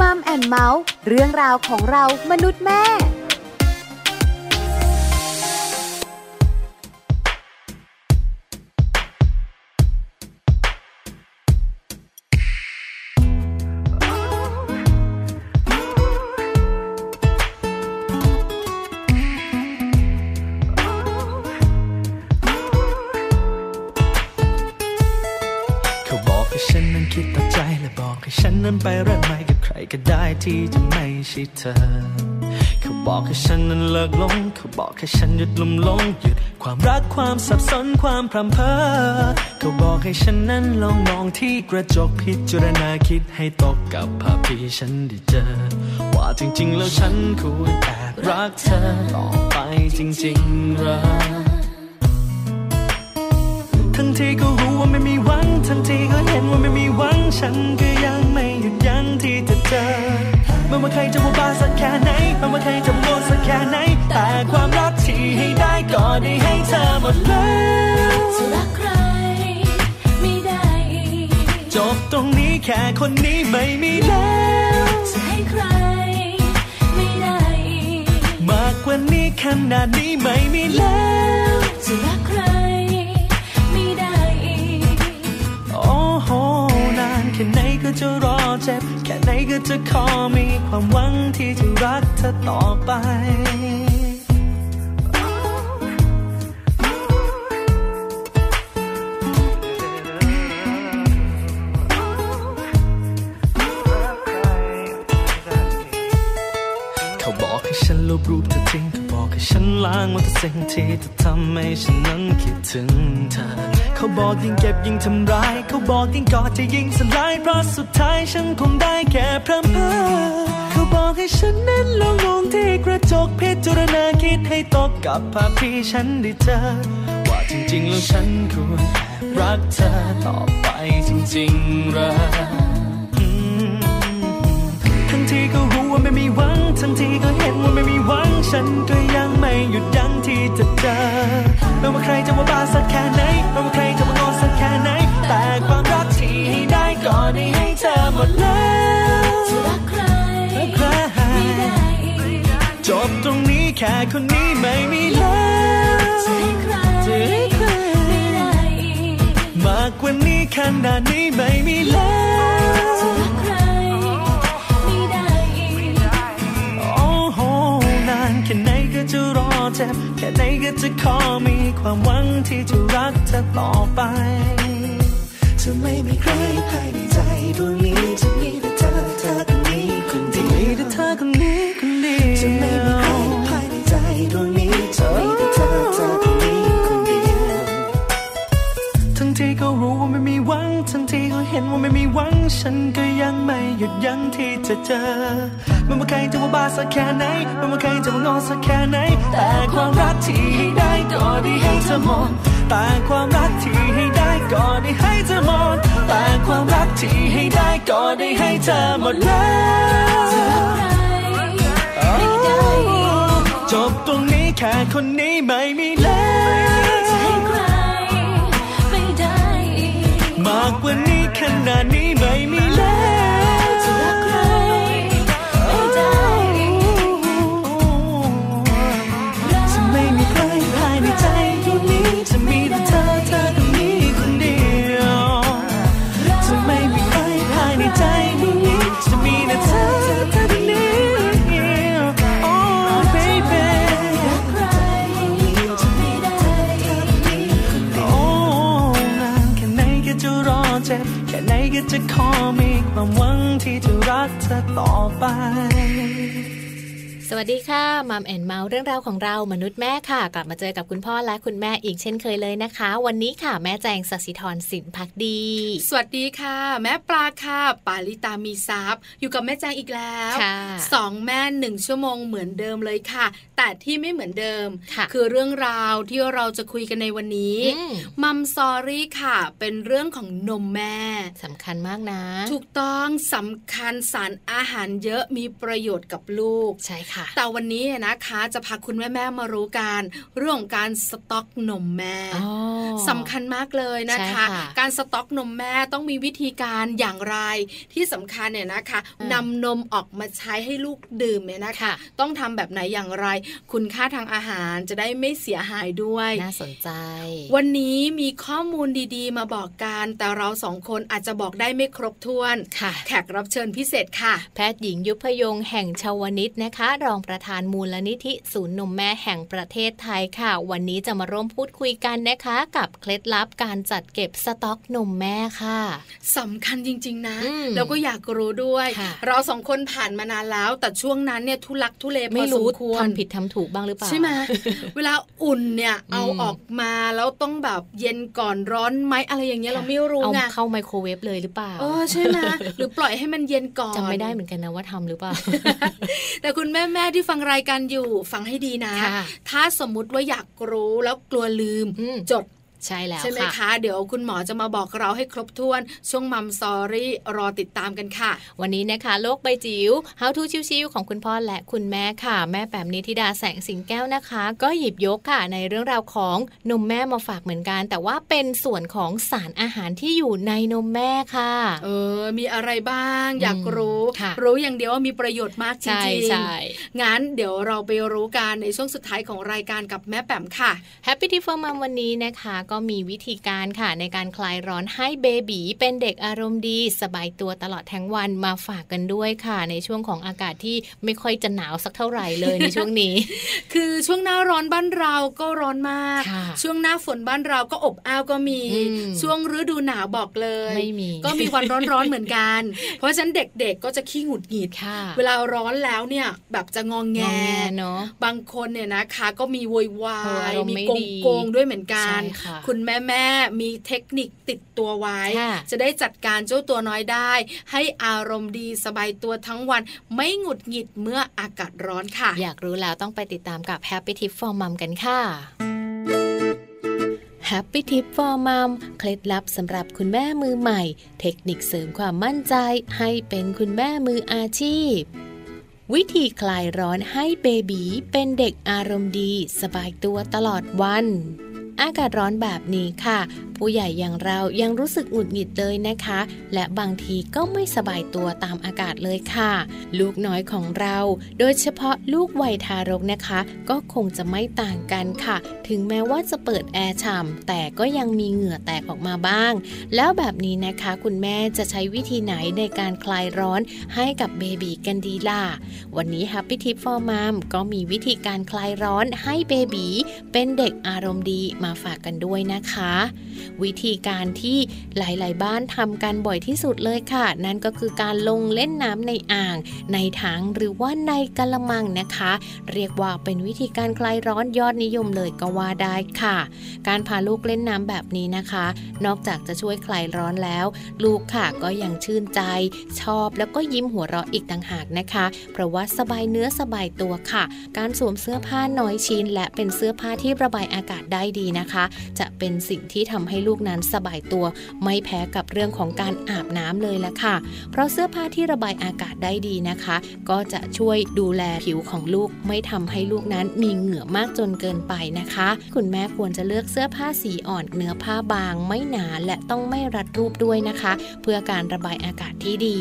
มัมแอนเมาส์เรื่องราวของเรามนุษย์แม่นั้นไปเรื่องใหม่กับใครก็ได้ ที่จะไม่ใช่เธอ เขาบอกให้ฉันนั้นเลิกลง เขาบอกให้ฉันหยุดลุ่มลงหยุดความรักความสับสนความพรำเพอเขาบอกให้ฉันนั้นลองมองที่กระจกพิจารณาคิดให้ตกกับภาพที่ฉันได้เจอ ว่าจริงๆแล้วฉันควรแอบรักเธอต่อไปจริงๆหรอ ทั้งที่ก็รู้ว่าไม่มีหวัง ทั้งที่ก็เห็นว่าไม่มีหวัง ฉันก็ยังไม่หยุดยั้งที่จะเจอไม่ว่าใครจะว่าบ้าสักแค่ไหนไม่ว่าใครจะโง่สักแค่ไหน แต่ความรักที่ให้ได้ก็ได้ให้เธอหมดแล้วจะรักใครไม่ได้จบตรงนี้แค่คนนี้ไม่มีแล้วจะให้ใครไม่ได้มากกว่านี้ขนาดนี้ไม่มีแล้วจะรักใคร ก็จะรอเจ็บ แค่ไหนก็จะขอมีความหวังที่จะรักเธอต่อไป ขาบอกให้ฉันลบรูปเธอทิ้งเขาบอกให้ฉันล้างมันแต่สิ่งที่จะทำให้ฉันนั้นคิดถึงเธอ เขาบอกยิ่งเก็บยิ่งทำร้าย เขาบอกยิ่งกอดจะยิ่งสลายเพราะสุดท้ายฉันคงได้แค่พร่ำเพ้อเขาบอกให้ฉันนั้นลองมองที่กระจกพิจารณาคิดให้ตกกับภาพที่ฉันได้เจอว่าจริงๆแล้วฉันควรแอบรักเธอต่อไปจริงๆหรอ ทีก็รู้ว่าไม่มีหวัง ทั้งทีก็เห็นว่าไม่มีหวัง ฉันก็ยังไม่หยุดยั้งที่จะเจอไม่ว่าใครจะว่าบ้าสักแค่ไหนไม่ว่าใครจะว่างอสักแค่ไหน แต่ความรักที่ให้ได้ก็ได้ให้เธอหมดแล้วจะรักใครใครไม่ได้จบตรงนี้แค่คนนี้ไม่มีแล้วจะให้ใครไม่ได้มากกว่านี้ขนาดนี้ไม่มีแล้ว เจ็บ แค่ไหนก็จะขอมีความหวังที่จะรักเธอต่อไปจะไม่มีใครภายในใจดวงนี้จะมีแต่เธอเธอคนนี้คนเดียวมีแต่เธอคนนี้คนเดียวจะไม่มีใครภายในใจดวงนี้จะมีแต่เธอเธอคนนี้คนเดียวทั้งที่ก็รู้ว่าไม่มีหวัง ทั้งที่ก็เห็นว่าไม่มีหวัง ฉันก็ยังไม่หยุดยั้งที่จะเจอ ไม่ว่าใครจะว่าบ้าสักแค่ไหนไม่ว่าใครจะว่างอสักแค่ไหน แต่ความรักที่ให้ได้ก็ได้ให้เธอหมดแต่ความรักที่ให้ได้ก็ได้ให้เธอหมดแต่ความรักที่ให้ได้ก็ได้ให้เธอหมดแล้วจบตรงนี้แค่คนนี้ไม่มีแล้วมากกว่านี้ขนาดนี้ไม่มีแล้ว จะขอมีความหวังที่จะรักเธอต่อไป สวัสดีค่ะมัมแอนเมาส์เรื่องราวของเรามนุษย์แม่ค่ะ กลับมาเจอกับคุณพ่อและคุณแม่อีกเช่นเคยเลยนะคะ วันนี้ค่ะแม่แจงสัสิธรสินพักดี สวัสดีค่ะ แม่ปลาค่ะ ปาลิตามีซับอยู่กับแม่แจงอีกแล้วสองแม่หนึ่งชั่วโมงเหมือนเดิมเลยค่ะ แต่ที่ไม่เหมือนเดิมคือเรื่องราวที่เราจะคุยกันในวันนี้มัมซอรี่ค่ะ เป็นเรื่องของนมแม่สำคัญมากนะ ถูกต้องสำคัญสารอาหารเยอะมีประโยชน์กับลูกใช่ค่ะค่ะแต่วันนี้นะคะ จะพาคุณแม่แม่มารู้การเรื่องของการสต็อกนมแม่สำคัญมากเลยนะคะ การสต็อกนมแม่ต้องมีวิธีการอย่างไรที่สำคัญเนี่ยนะคะนำนมออกมาใช้ให้ลูกดื่มเนี่ยนะคะ ต้องทำแบบไหนอย่างไร คุณค่าทางอาหารจะได้ไม่เสียหายด้วยน่าสนใจ วันนี้มีข้อมูลดีๆ มาบอกกัน แต่เราสองคนอาจจะบอกได้ไม่ครบถ้วนแขกรับเชิญพิเศษค่ะ แพทย์หญิงยุพยงแห่งชาวนิตนะคะรองประธานมูลนิธิศูนย์นมแม่แห่งประเทศไทยค่ะ วันนี้จะมาร่วมพูดคุยกันนะคะ กับเคล็ดลับการจัดเก็บสต็อกนมแม่ค่ะสำคัญจริง ๆ นะแล้วก็อยากรู้ด้วย เราสองคนผ่านมานานแล้ว แต่ช่วงนั้นเนี่ยทุลักทุเลไม่รู้ทำผิดทำถูกบ้างหรือเปล่าใช่ไหมเวลาอุ่นเนี่ยเอาออกมาแล้วต้องแบบเย็นก่อนร้อนไหมอะไรอย่างเงี้ยเราไม่รู้ไงเอาเข้าไมโครเวฟเลยหรือเปล่าเออใช่ไหมหรือปล่อยให้มันเย็นก่อนจำไม่ได้เหมือนกันนะว่าทำหรือเปล่าแต่คุณแม่แม่ที่ฟังรายการอยู่ฟังให้ดีนะ ถ้าสมมุติว่าอยากรู้แล้วกลัวลืม จด ใช่แล้วใช่ไหมคะ เดี๋ยวคุณหมอจะมาบอกเราให้ครบถ้วนช่วงมัมซอรี่รอติดตามกันค่ะ วันนี้นะคะ โลกใบจิ๋ว How to ชิวๆของคุณพ่อและคุณแม่ค่ะ แม่แปมนิธิดาแสงสิงแก้วนะคะ ก็หยิบยกค่ะ ในเรื่องราวของนมแม่มาฝากเหมือนกัน แต่ว่าเป็นส่วนของสารอาหารที่อยู่ในนมแม่ค่ะ เออ มีอะไรบ้าง อยากรู้ รู้อย่างเดียวว่ามีประโยชน์มากจริงๆใช่งั้นเดี๋ยวเราไปรู้กันในช่วงสุดท้ายของรายการกับแม่แปมค่ะ Happy Tip for Mom วันนี้นะคะก็มีวิธีการค่ะในการคลายร้อนให้เบบีเป็นเด็กอารมณ์ดี สบายตัวตลอดทั้งวันมาฝากกันด้วยค่ะ ในช่วงของอากาศที่ไม่ค่อยจะหนาวสักเท่าไหร่เลยในช่วงนี้ คือช่วงหน้าร้อนบ้านเราก็ร้อนมาก ช่วงหน้าฝนบ้านเราก็อบอ้าวก็มี ช่วงฤดูหนาวบอกเลยไม่มีก็มีวันร้อนๆเหมือนกัน เพราะฉะนั้นเด็กๆก็จะขี้หงุดหงิดเวลาร้อนแล้วเนี่ยแบบจะงองแงเนาะบางคนเนี่ยนะคะก็มีโวยวายมีโกงโกงด้วยเหมือนกันคุณแม่แม่มีเทคนิคติดตัวไว้ จะได้จัดการเจ้าตัวน้อยได้ ให้อารมณ์ดีสบายตัวทั้งวัน ไม่หงุดหงิดเมื่ออากาศร้อนค่ะ อยากรู้แล้วต้องไปติดตามกับ Happy Tip for Mom กันค่ะ Happy Tip for Mom เคล็ดลับสำหรับคุณแม่มือใหม่ เทคนิคเสริมความมั่นใจ ให้เป็นคุณแม่มืออาชีพวิธีคลายร้อนให้เบบีเป็นเด็กอารมณ์ดี สบายตัวตลอดวัน อากาศร้อนแบบนี้ค่ะผู้ใหญ่อย่างเรายังรู้สึกหงุดหงิดเลยนะคะ และบางทีก็ไม่สบายตัวตามอากาศเลยค่ะ ลูกน้อยของเรา โดยเฉพาะลูกวัยทารกนะคะ ก็คงจะไม่ต่างกันค่ะ ถึงแม้ว่าจะเปิดแอร์ฉ่ำแต่ก็ยังมีเหงื่อแตกออกมาบ้าง แล้วแบบนี้นะคะ คุณแม่จะใช้วิธีไหนในการคลายร้อนให้กับเบบีกันดีล่ะ วันนี้ Happy Tip for Mom ก็มีวิธีการคลายร้อนให้เบบีเป็นเด็กอารมณ์ดีมาฝากกันด้วยนะคะวิธีการที่หลาย ๆ บ้านทำกันบ่อยที่สุดเลยค่ะ นั่นก็คือการลงเล่นน้ำในอ่าง ในถังหรือว่าในกระมังนะคะ เรียกว่าเป็นวิธีการคลายร้อนยอดนิยมเลยก็ว่าได้ค่ะ การพาลูกเล่นน้ำแบบนี้นะคะ นอกจากจะช่วยคลายร้อนแล้ว ลูกค่ะก็ยังชื่นใจ ชอบแล้วก็ยิ้มหัวเราะอีกต่างหากนะคะ เพราะว่าสบายเนื้อสบายตัวค่ะ การสวมเสื้อผ้าน้อยชิ้น และเป็นเสื้อผ้าที่ระบายอากาศได้ดีนะคะ จะเป็นสิ่งที่ทำให้ให้ลูกนั้นสบายตัว ไม่แพ้กับเรื่องของการอาบน้ำเลยละค่ะ เพราะเสื้อผ้าที่ระบายอากาศได้ดีนะคะ ก็จะช่วยดูแลผิวของลูก ไม่ทำให้ลูกนั้นมีเหงื่อมากจนเกินไปนะคะ คุณแม่ควรจะเลือกเสื้อผ้าสีอ่อนเนื้อผ้าบาง ไม่หนาและต้องไม่รัดรูปด้วยนะคะ เพื่อการระบายอากาศที่ดี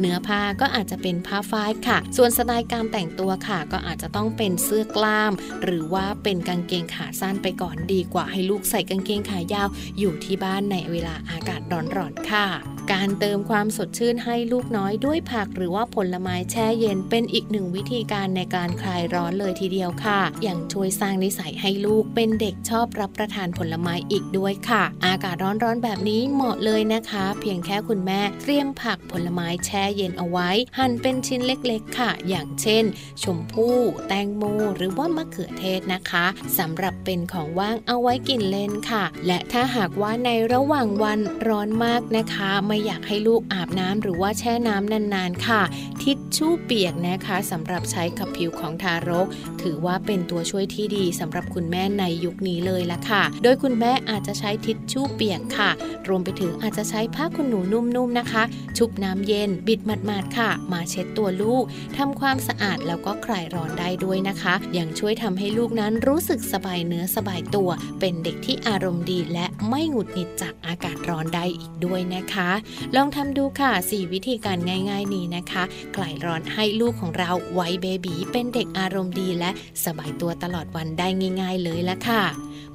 เนื้อผ้าก็อาจจะเป็นผ้าฝ้ายค่ะ ส่วนสไตล์การแต่งตัวค่ะ ก็อาจจะต้องเป็นเสื้อกล้าม หรือว่าเป็นกางเกงขาสั้นไปก่อนดีกว่าให้ลูกใส่กางเกงขายาวอยู่ที่บ้านในเวลาอากาศร้อนๆค่ะ การเติมความสดชื่นให้ลูกน้อยด้วยผักหรือว่าผลไม้แช่เย็นเป็นอีกหนึ่งวิธีการในการคลายร้อนเลยทีเดียวค่ะ อย่างช่วยสร้างนิสัยให้ลูกเป็นเด็กชอบรับประทานผลไม้อีกด้วยค่ะ อากาศร้อนๆแบบนี้เหมาะเลยนะคะ เพียงแค่คุณแม่เตรียมผักผลไม้แช่เย็นเอาไว้ หั่นเป็นชิ้นเล็กๆ ค่ะ อย่างเช่น ชมพู่ แตงโม หรือว่ามะเขือเทศนะคะสำหรับเป็นของว่างเอาไว้กินเล่นค่ะ และถ้าหากากว่าในระหว่างวันร้อนมากนะคะ ไม่อยากให้ลูกอาบน้ำหรือว่าแช่น้ำนานๆค่ะ ทิชชู่เปียกนะคะสำหรับใช้กับผิวของทารก ถือว่าเป็นตัวช่วยที่ดีสำหรับคุณแม่ในยุคนี้เลยละค่ะ โดยคุณแม่อาจจะใช้ทิชชู่เปียกค่ะ รวมไปถึงอาจจะใช้ผ้าขนหนูนุ่มๆนะคะ ชุบน้ำเย็น บิดหมาดๆค่ะ มาเช็ดตัวลูกทำความสะอาดแล้วก็คลายร้อนได้ด้วยนะคะยังช่วยทำให้ลูกนั้นรู้สึกสบายเนื้อสบายตัว เป็นเด็กที่อารมณ์ดีและไม่ไม่หงุดหงิดจากอากาศร้อนได้อีกด้วยนะคะ ลองทำดูค่ะ 4 วิธีการง่าย ๆ นี้นะคะคลายร้อนให้ลูกของเราไว้เบบีเป็นเด็กอารมณ์ดีและสบายตัวตลอดวันได้ง่าย ๆ เลยละค่ะ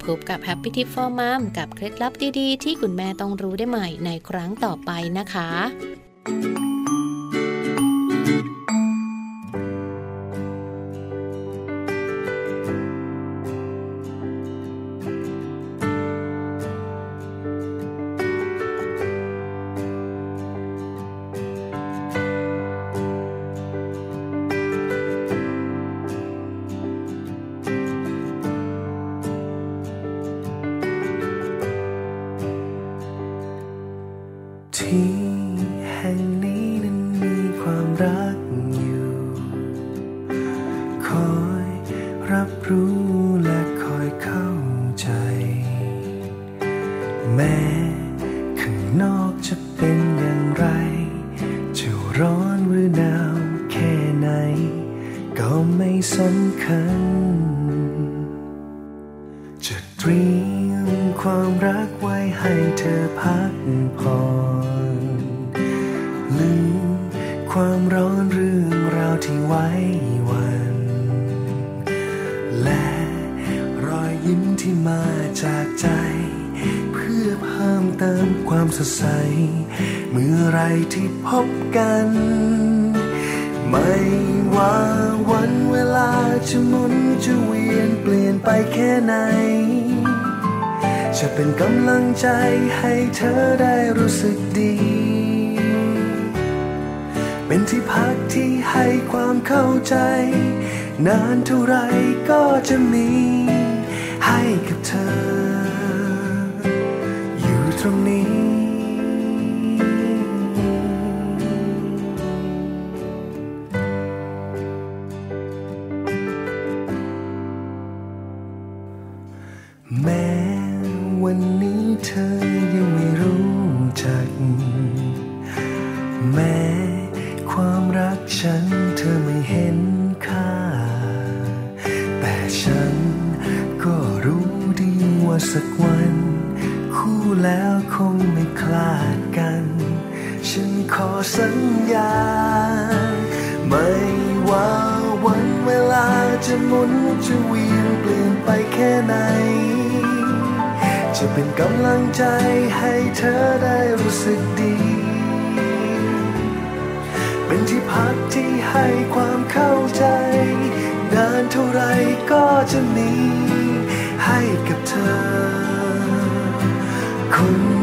พบกับ Happy Tip for Mom กับเคล็ดลับดี ๆ ที่คุณแม่ต้องรู้ได้ใหม่ในครั้งต่อไปนะคะ ใจให้เธอได้รู้สึกดี เป็นที่พักที่ให้ความเข้าใจ นานเท่าไรก็จะมี ให้กับเธอ เธอได้รู้สึกดี เป็นที่พักที่ให้ความเข้าใจ นานเท่าไรก็จะมีให้กับเธอคน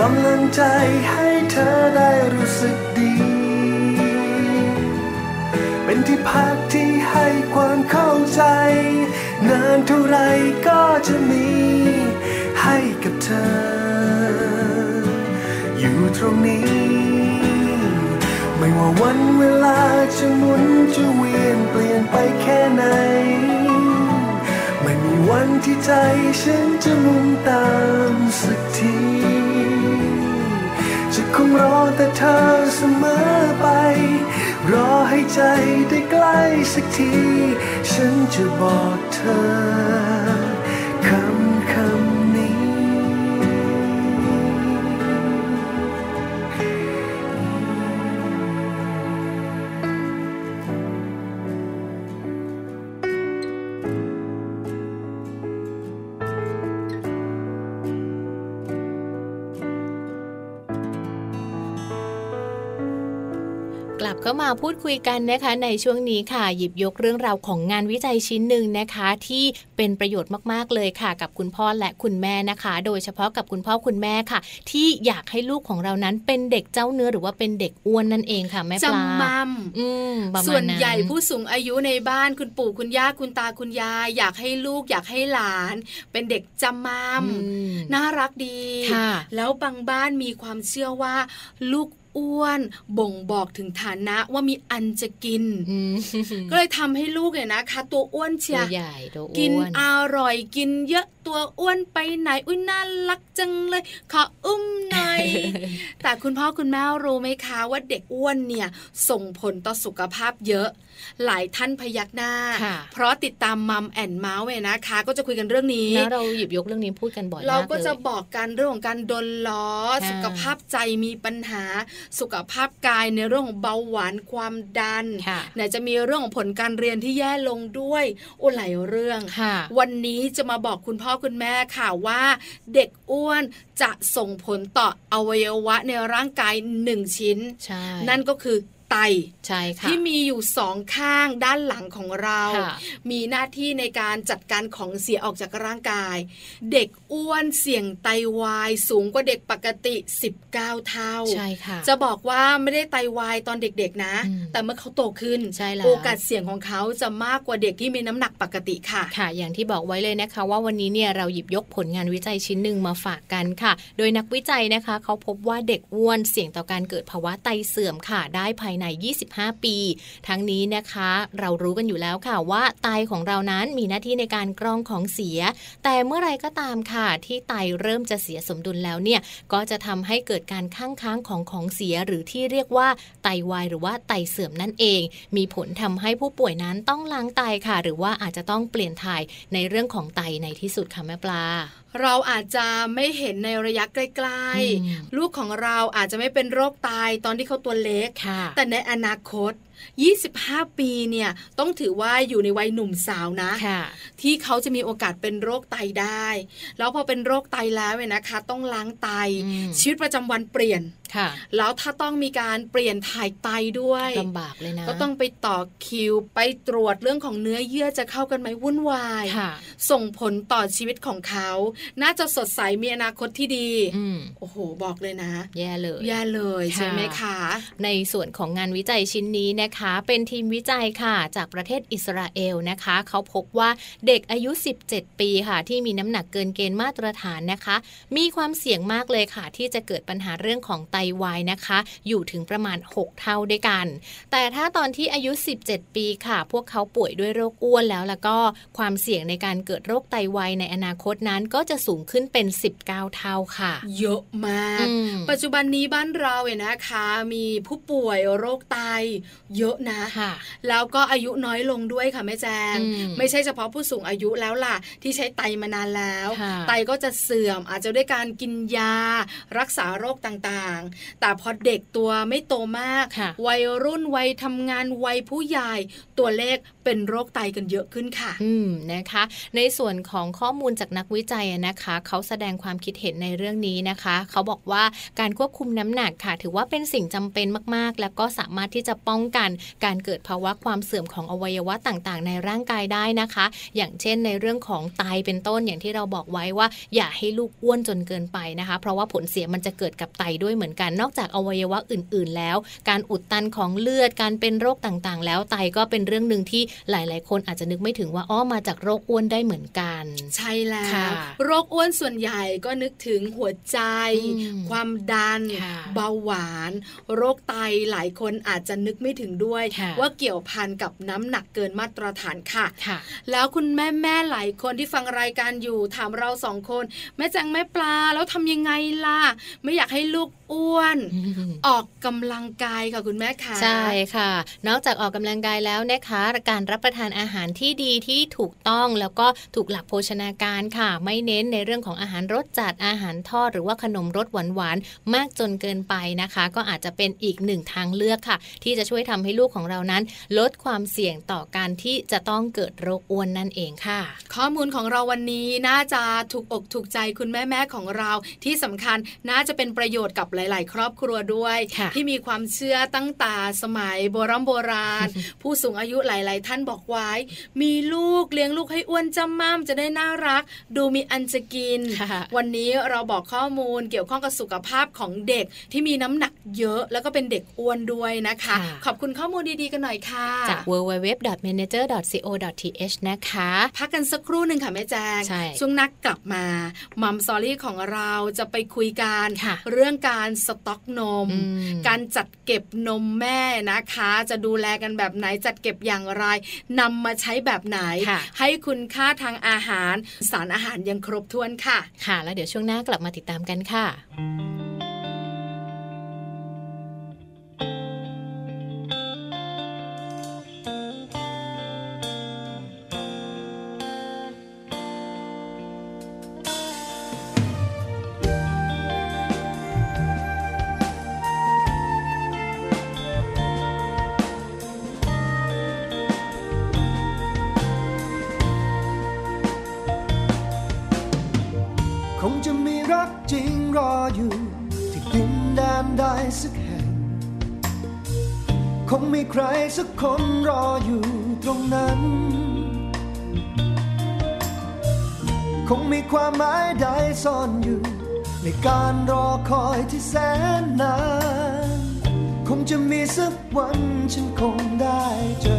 กำลังใจให้เธอได้รู้สึกดี เป็นที่พักที่ให้ความเข้าใจ นานเท่าไรก็จะมี ให้กับเธอ อยู่ตรงนี้ ไม่ว่าวันเวลาจะหมุนจะเวียนเปลี่ยนไปแค่ไหน ไม่มีวันที่ใจฉันจะมุนตามสักทีจะ คงรอแต่เธอเสมอไป รอให้ใจได้ใกล้สักที ฉันจะบอกเธอ ลับเข้ามาพูดคุยกันนะคะ ในช่วงนี้ค่ะ หยิบยกเรื่องราวของงานวิจัยชิ้นหนึ่งนะคะ ที่เป็นประโยชน์มากๆเลยค่ะ กับคุณพ่อและคุณแม่นะคะ โดยเฉพาะกับคุณพ่อคุณแม่ค่ะ ที่อยากให้ลูกของเรานั้นเป็นเด็กเจ้าเนื้อหรือว่าเป็นเด็กอ้วนนั่นเองค่ะแม่ปลาจำมัมอืมส่วนใหญ่ผู้สูงอายุในบ้านคุณปู่คุณย่าคุณตาคุณยายอยากให้ลูกอยากให้หลาน เป็นเด็กจำมัมน่ารักดีแล้วบางบ้านมีความเชื่อว่าลูก อ้วนบ่งบอกถึงฐานะว่ามีอันจะกิน ก็เลยทำให้ลูกเนี่ยนะคะ ตัวอ้วนเชียกินอร่อยกินเยอะตัวอ้วนไปไหนอุ้ยน่ารักจังเลยขออุ้มหน่อยแต่คุณพ่อคุณแม่รู้ไหมคะว่าเด็กอ้วนเนี่ยส่งผลต่อสุขภาพเยอะ หลายท่านพยักหน้า เพราะติดตามมัมแอนเมาส์เยนะคะ ก็จะคุยกันเรื่องนี้แล้วเราหยิบยกเรื่องนี้พูดกันบ่อยเราก็จะบอกกันเรื่องของการโดนล้อ สุขภาพใจมีปัญหา สุขภาพกายในเรื่องของเบาหวานความดันไหนจะมีเรื่องของผลการเรียนที่แย่ลงด้วยโอ้หลายเรื่อง วันนี้จะมาบอกคุณพ่อคุณแม่ค่ะว่า เด็กอ้วนจะส่งผลต่ออวัยวะในร่างกายหนึ่งชิ้น นั่นก็คือ ไตใช่ค่ะที่มีอยู่สองข้างด้านหลังของเรา มีหน้าที่ในการจัดการของเสียออกจากร่างกาย เด็กอ้วนเสี่ยงไตวายสูงกว่าเด็กปกติ 19 เท่าใช่ค่ะจะบอกว่าไม่ได้ไตวายตอนเด็กๆนะ แต่เมื่อเขาโตขึ้นใช่โอกาสเสี่ยงของเขาจะมากกว่าเด็กที่มีน้ำหนักปกติค่ะค่ะ อย่างที่บอกไว้เลยนะคะ ว่าวันนี้เนี่ยเราหยิบยกผลงานวิจัยชิ้นหนึ่งมาฝากกันค่ะ โดยนักวิจัยนะคะ เขาพบว่าเด็กอ้วนเสี่ยงต่อการเกิดภาวะไตเสื่อมค่ะได้ภายใน 25 ปี ทั้งนี้นะคะ เรารู้กันอยู่แล้วค่ะว่าไตของเรานั้นมีหน้าที่ในการกรองของเสีย แต่เมื่อไรก็ตามค่ะ ที่ไตเริ่มจะเสียสมดุลแล้วเนี่ยก็จะทำให้เกิดการข้างค้างของของเสียหรือที่เรียกว่าไตวายหรือว่าไตเสื่อมนั่นเอง มีผลทำให้ผู้ป่วยนั้นต้องล้างไตค่ะ หรือว่าอาจจะต้องเปลี่ยนถ่ายในเรื่องของไตในที่สุดค่ะแม่ปลาเราอาจจะไม่เห็นในระยะใกล้ ๆ ลูกของเราอาจจะไม่เป็นโรคตายตอนที่เขาตัวเล็ก แต่ในอนาคต25 ปีเนี่ยต้องถือว่าอยู่ในวัยหนุ่มสาวนะะที่เขาจะมีโอกาสเป็นโรคไตได้ แล้วพอเป็นโรคไตแล้วเนี่ยนะคะ ต้องล้างไตชีวิตประจำวันเปลี่ยนแล้วถ้าต้องมีการเปลี่ยนถ่ายไตด้วยลำบากเลยนะก็ต้องไปต่อคิวไปตรวจเรื่องของเนื้อเยื่อจะเข้ากันไหมวุ่นวายส่งผลต่อชีวิตของเขา น่าจะสดใสมีอนาคตที่ดีโอ้โห บอกเลยนะ แย่เลย แย่เลยใช่ไหมคะ ในส่วนของงานวิจัยชิ้นนี้นะคะ เป็นทีมวิจัยค่ะ จากประเทศอิสราเอลนะคะ เขาพบว่าเด็กอายุ 17 ปีค่ะ ที่มีน้ำหนักเกินเกณฑ์มาตรฐานนะคะ มีความเสี่ยงมากเลยค่ะ ที่จะเกิดปัญหาเรื่องของไตวายนะคะ อยู่ถึงประมาณ 6 เท่าด้วยกัน แต่ถ้าตอนที่อายุ 17 ปีค่ะ พวกเขาป่วยด้วยโรคอ้วนแล้วแล้วก็ความเสี่ยงในการเกิดโรคไตวายในอนาคตนั้นก็จะสูงขึ้นเป็น 19 เท่าค่ะ เยอะมาก ปัจจุบันนี้บ้านเราเนี่ยนะคะ มีผู้ป่วยโรคไตเยอะนะะแล้วก็อายุน้อยลงด้วยค่ะแม่แจงไม่ใช่เฉพาะผู้สูงอายุแล้วล่ะ ที่ใช้ไตมานานแล้ว ไตก็จะเสื่อมอาจจะด้วยการกินยา รักษาโรคต่างๆ แต่พอเด็กตัวไม่โตมาก วัยรุ่นวัยทำงานวัยผู้ใหญ่ตัวเลขเป็นโรคไตกันเยอะขึ้นค่ะ อืมนะคะ ในส่วนของข้อมูลจากนักวิจัยนะคะ เขาแสดงความคิดเห็นในเรื่องนี้นะคะ เขาบอกว่าการควบคุมน้ำหนักค่ะ ถือว่าเป็นสิ่งจำเป็นมากๆ แล้วก็สามารถที่จะป้องกันการเกิดภาวะความเสื่อมของอวัยวะต่างๆ ในร่างกายได้นะคะ อย่างเช่นในเรื่องของไตเป็นต้นอย่างที่เราบอกไว้ว่า อย่าให้ลูกอ้วนจนเกินไปนะคะ เพราะว่าผลเสียมันจะเกิดกับไตด้วยเหมือนกัน นอกจากอวัยวะอื่น ๆ แล้ว การอุดตันของเลือดการเป็นโรคต่างๆ แล้วไตก็เป็นเรื่องหนึ่งที่หลาย ๆ คนอาจจะนึกไม่ถึงว่าอ้อมาจากโรคอ้วนได้เหมือนกัน ใช่แล้วโรคอ้วนส่วนใหญ่ก็นึกถึงหัวใจ ความดัน เบาหวาน โรคไตหลายคนอาจจะนึกไม่ถึงด้วย ว่าเกี่ยวพันกับน้ำหนักเกินมาตรฐานค่ะแล้วคุณแม่แม่หลายคนที่ฟังรายการอยู่ถามเราสองคน แม่แจงแม่ปลาแล้วทำยังไงล่ะ ไม่อยากให้ลูกอ้วน ออกกำลังกายค่ะคุณแม่ค่ะ ใช่ค่ะ นอกจากออกกำลังกายแล้วนะคะการรับประทานอาหารที่ดีที่ถูกต้องแล้วก็ถูกหลักโภชนาการค่ะ ไม่เน้นในเรื่องของอาหารรสจัดอาหารทอดหรือว่าขนมรสหวานๆมากจนเกินไปนะคะ ก็อาจจะเป็นอีกหนึ่งทางเลือกค่ะ ที่จะช่วยทำใให้ลูกของเรานั้น ลดความเสี่ยงต่อการที่จะต้องเกิดโรคอ้วนนั่นเองค่ะ ข้อมูลของเราวันนี้น่าจะถูกอกถูกใจคุณแม่แม่ของเราที่สำคัญน่าจะเป็นประโยชน์กับหลาย ๆ ครอบครัวด้วย ที่มีความเชื่อตั้งแต่สมัยโบรโบราณ ผู้สูงอายุหลาย ๆ ท่านบอกไว้ มีลูกเลี้ยงลูกให้อ้วนจำม่ำจะได้น่ารัก ดูมีอันจะกิน วันนี้เราบอกข้อมูลเกี่ยวข้องกับสุขภาพของเด็กที่มีน้ำหนักเยอะแล้วก็เป็นเด็กอ้วนด้วยนะคะ ขอบคุณข้อมูลดีๆกันหน่อยค่ะ จาก www.manager.co.th นะคะ พักกันสักครู่หนึ่งค่ะแม่แจงช่วงนักกลับมามัมซอรี่ของเราจะไปคุยกันเรื่องการสต็อกนม การจัดเก็บนมแม่นะคะ จะดูแลกันแบบไหนจัดเก็บอย่างไรนำมาใช้แบบไหน ให้คุณค่าทางอาหาร สารอาหารยังครบถ้วนค่ะ ค่ะ แล้วเดี๋ยวช่วงหน้ากลับมาติดตามกันค่ะ สักคนรออยู่ตรงนั้น คงมีความหมายใดซ่อนอยู่ ในการรอคอยที่แสนนาน คงจะมีสักวันฉันคงได้เจอ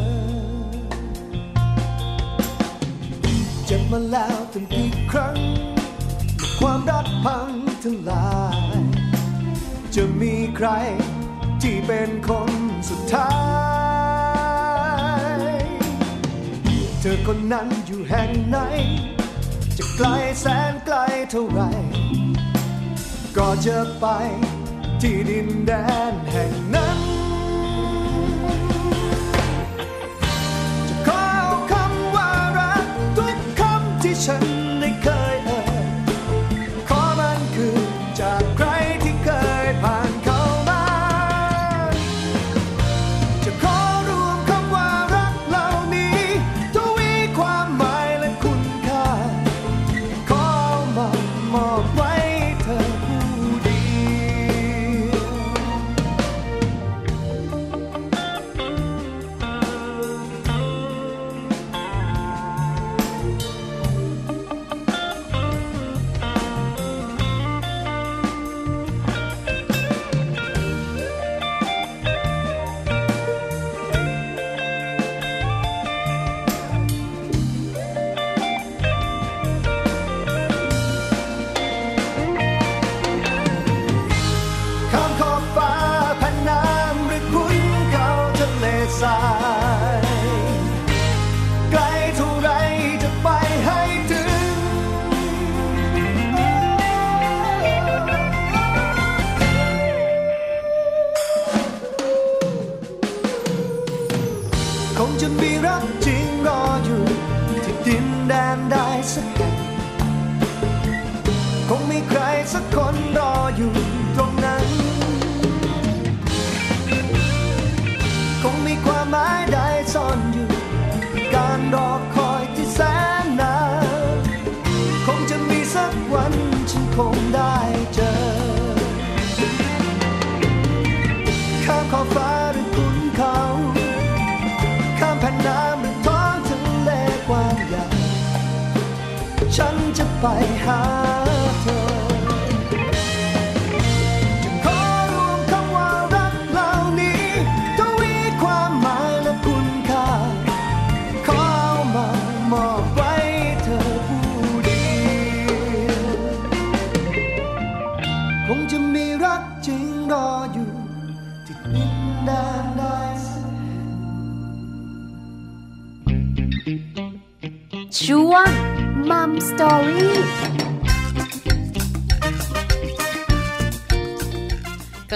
เจ็บมาแล้วตั้งกี่ครั้ง ความรักพังทลาย จะมีใครที่เป็นคนสุดท้าย เธอคนนั้นอยู่แห่งไหน จะไกลแสนไกลเท่าไร ก็จะไปที่ดินแดนแห่งนั้น จะขอคำว่ารักทุกคำที่ฉัน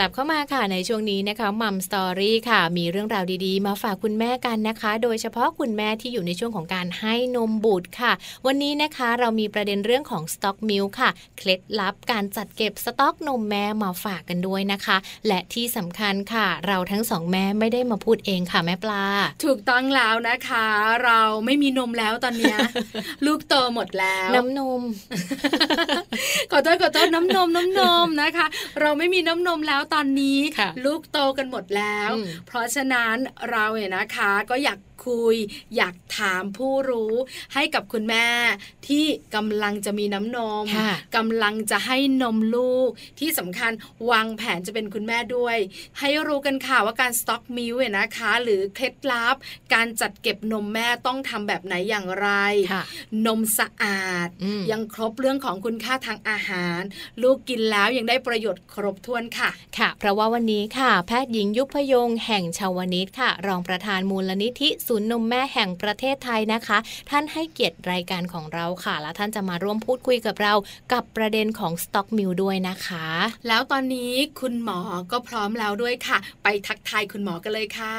ลับเข้ามาค่ะในช่วงนี้นะคะ Mum Story ค่ะ มีเรื่องราวดีๆ มาฝากคุณแม่กันนะคะ โดยเฉพาะคุณแม่ที่อยู่ในช่วงของการให้นมบุตรค่ะ วันนี้นะคะเรามีประเด็นเรื่องของ stock milk ค่ะ เคล็ดลับการจัดเก็บสต็อกนมแม่มาฝากกันด้วยนะคะ และที่สำคัญค่ะ เราทั้งสองแม่ไม่ได้มาพูดเองค่ะแม่ปลา ถูกต้องแล้วนะคะ เราไม่มีนมแล้วตอนเนี้ยลูกโตหมดแล้ว น้ำนมขอโทษขอโทษน้ำนมน้ำนมนะคะ เราไม่มีน้ำนมแล้วตอนนี้ค่ะลูกโตกันหมดแล้วอืมเพราะฉะนั้นเราเนี่ยนะคะ ก็อยาก คุย อยากถามผู้รู้ให้กับคุณแม่ที่กำลังจะมีน้ำนมค่ะกำลังจะให้นมลูกที่สำคัญวางแผนจะเป็นคุณแม่ด้วย ให้รู้กันค่ะว่าการสต็อกมิลเนี่ยนะคะ หรือเคล็ดลับ การจัดเก็บนมแม่ต้องทำแบบไหนอย่างไรค่ะนมสะอาดอืมยังครบเรื่องของคุณค่าทางอาหาร ลูกกินแล้วยังได้ประโยชน์ครบถ้วนค่ะ ค่ะ เพราะว่าวันนี้ค่ะ แพทย์หญิงยุพยงแห่งชาวนิตค่ะ รองประธานมูลนิธิศูนย์นมแม่แห่งประเทศไทยนะคะ ท่านให้เกียรติรายการของเราค่ะ และท่านจะมาร่วมพูดคุยกับเรากับประเด็นของสต็อกมิลด้วยนะคะ แล้วตอนนี้คุณหมอก็พร้อมแล้วด้วยค่ะ ไปทักทายคุณหมอกันเลยค่ะ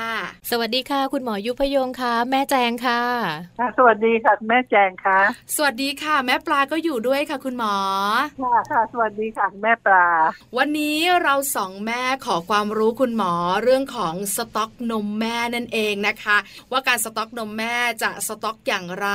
สวัสดีค่ะ คุณหมอยุพยงค่ะ แม่แจงค่ะค่ะสวัสดีค่ะคุณแม่แจงค่ะ สวัสดีค่ะ แม่ปลาก็อยู่ด้วยค่ะ คุณหมอค่ะค่ะ สวัสดีค่ะคุณแม่ปลา วันนี้เราสองแม่ขอความรู้คุณหมอเรื่องของสต็อกนมแม่นั่นเองนะคะ ว่าการสต็อกนมแม่จะสต็อกอย่างไร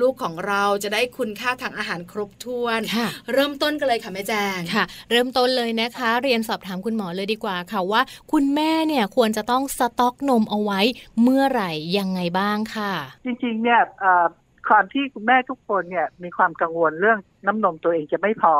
ลูกของเราจะได้คุณค่าทางอาหารครบถ้วนค่ะเริ่มต้นกันเลยค่ะแม่แจงค่ะ เริ่มต้นเลยนะคะ เรียนสอบถามคุณหมอเลยดีกว่าค่ะว่า คุณแม่เนี่ยควรจะต้องสต็อกนมเอาไว้เมื่อไหร่ยังไงบ้างค่ะ จริงๆเนี่ยเอ่อความที่คุณแม่ทุกคนเนี่ยมีความกังวลเรื่องน้ำนมตัวเองจะไม่พอ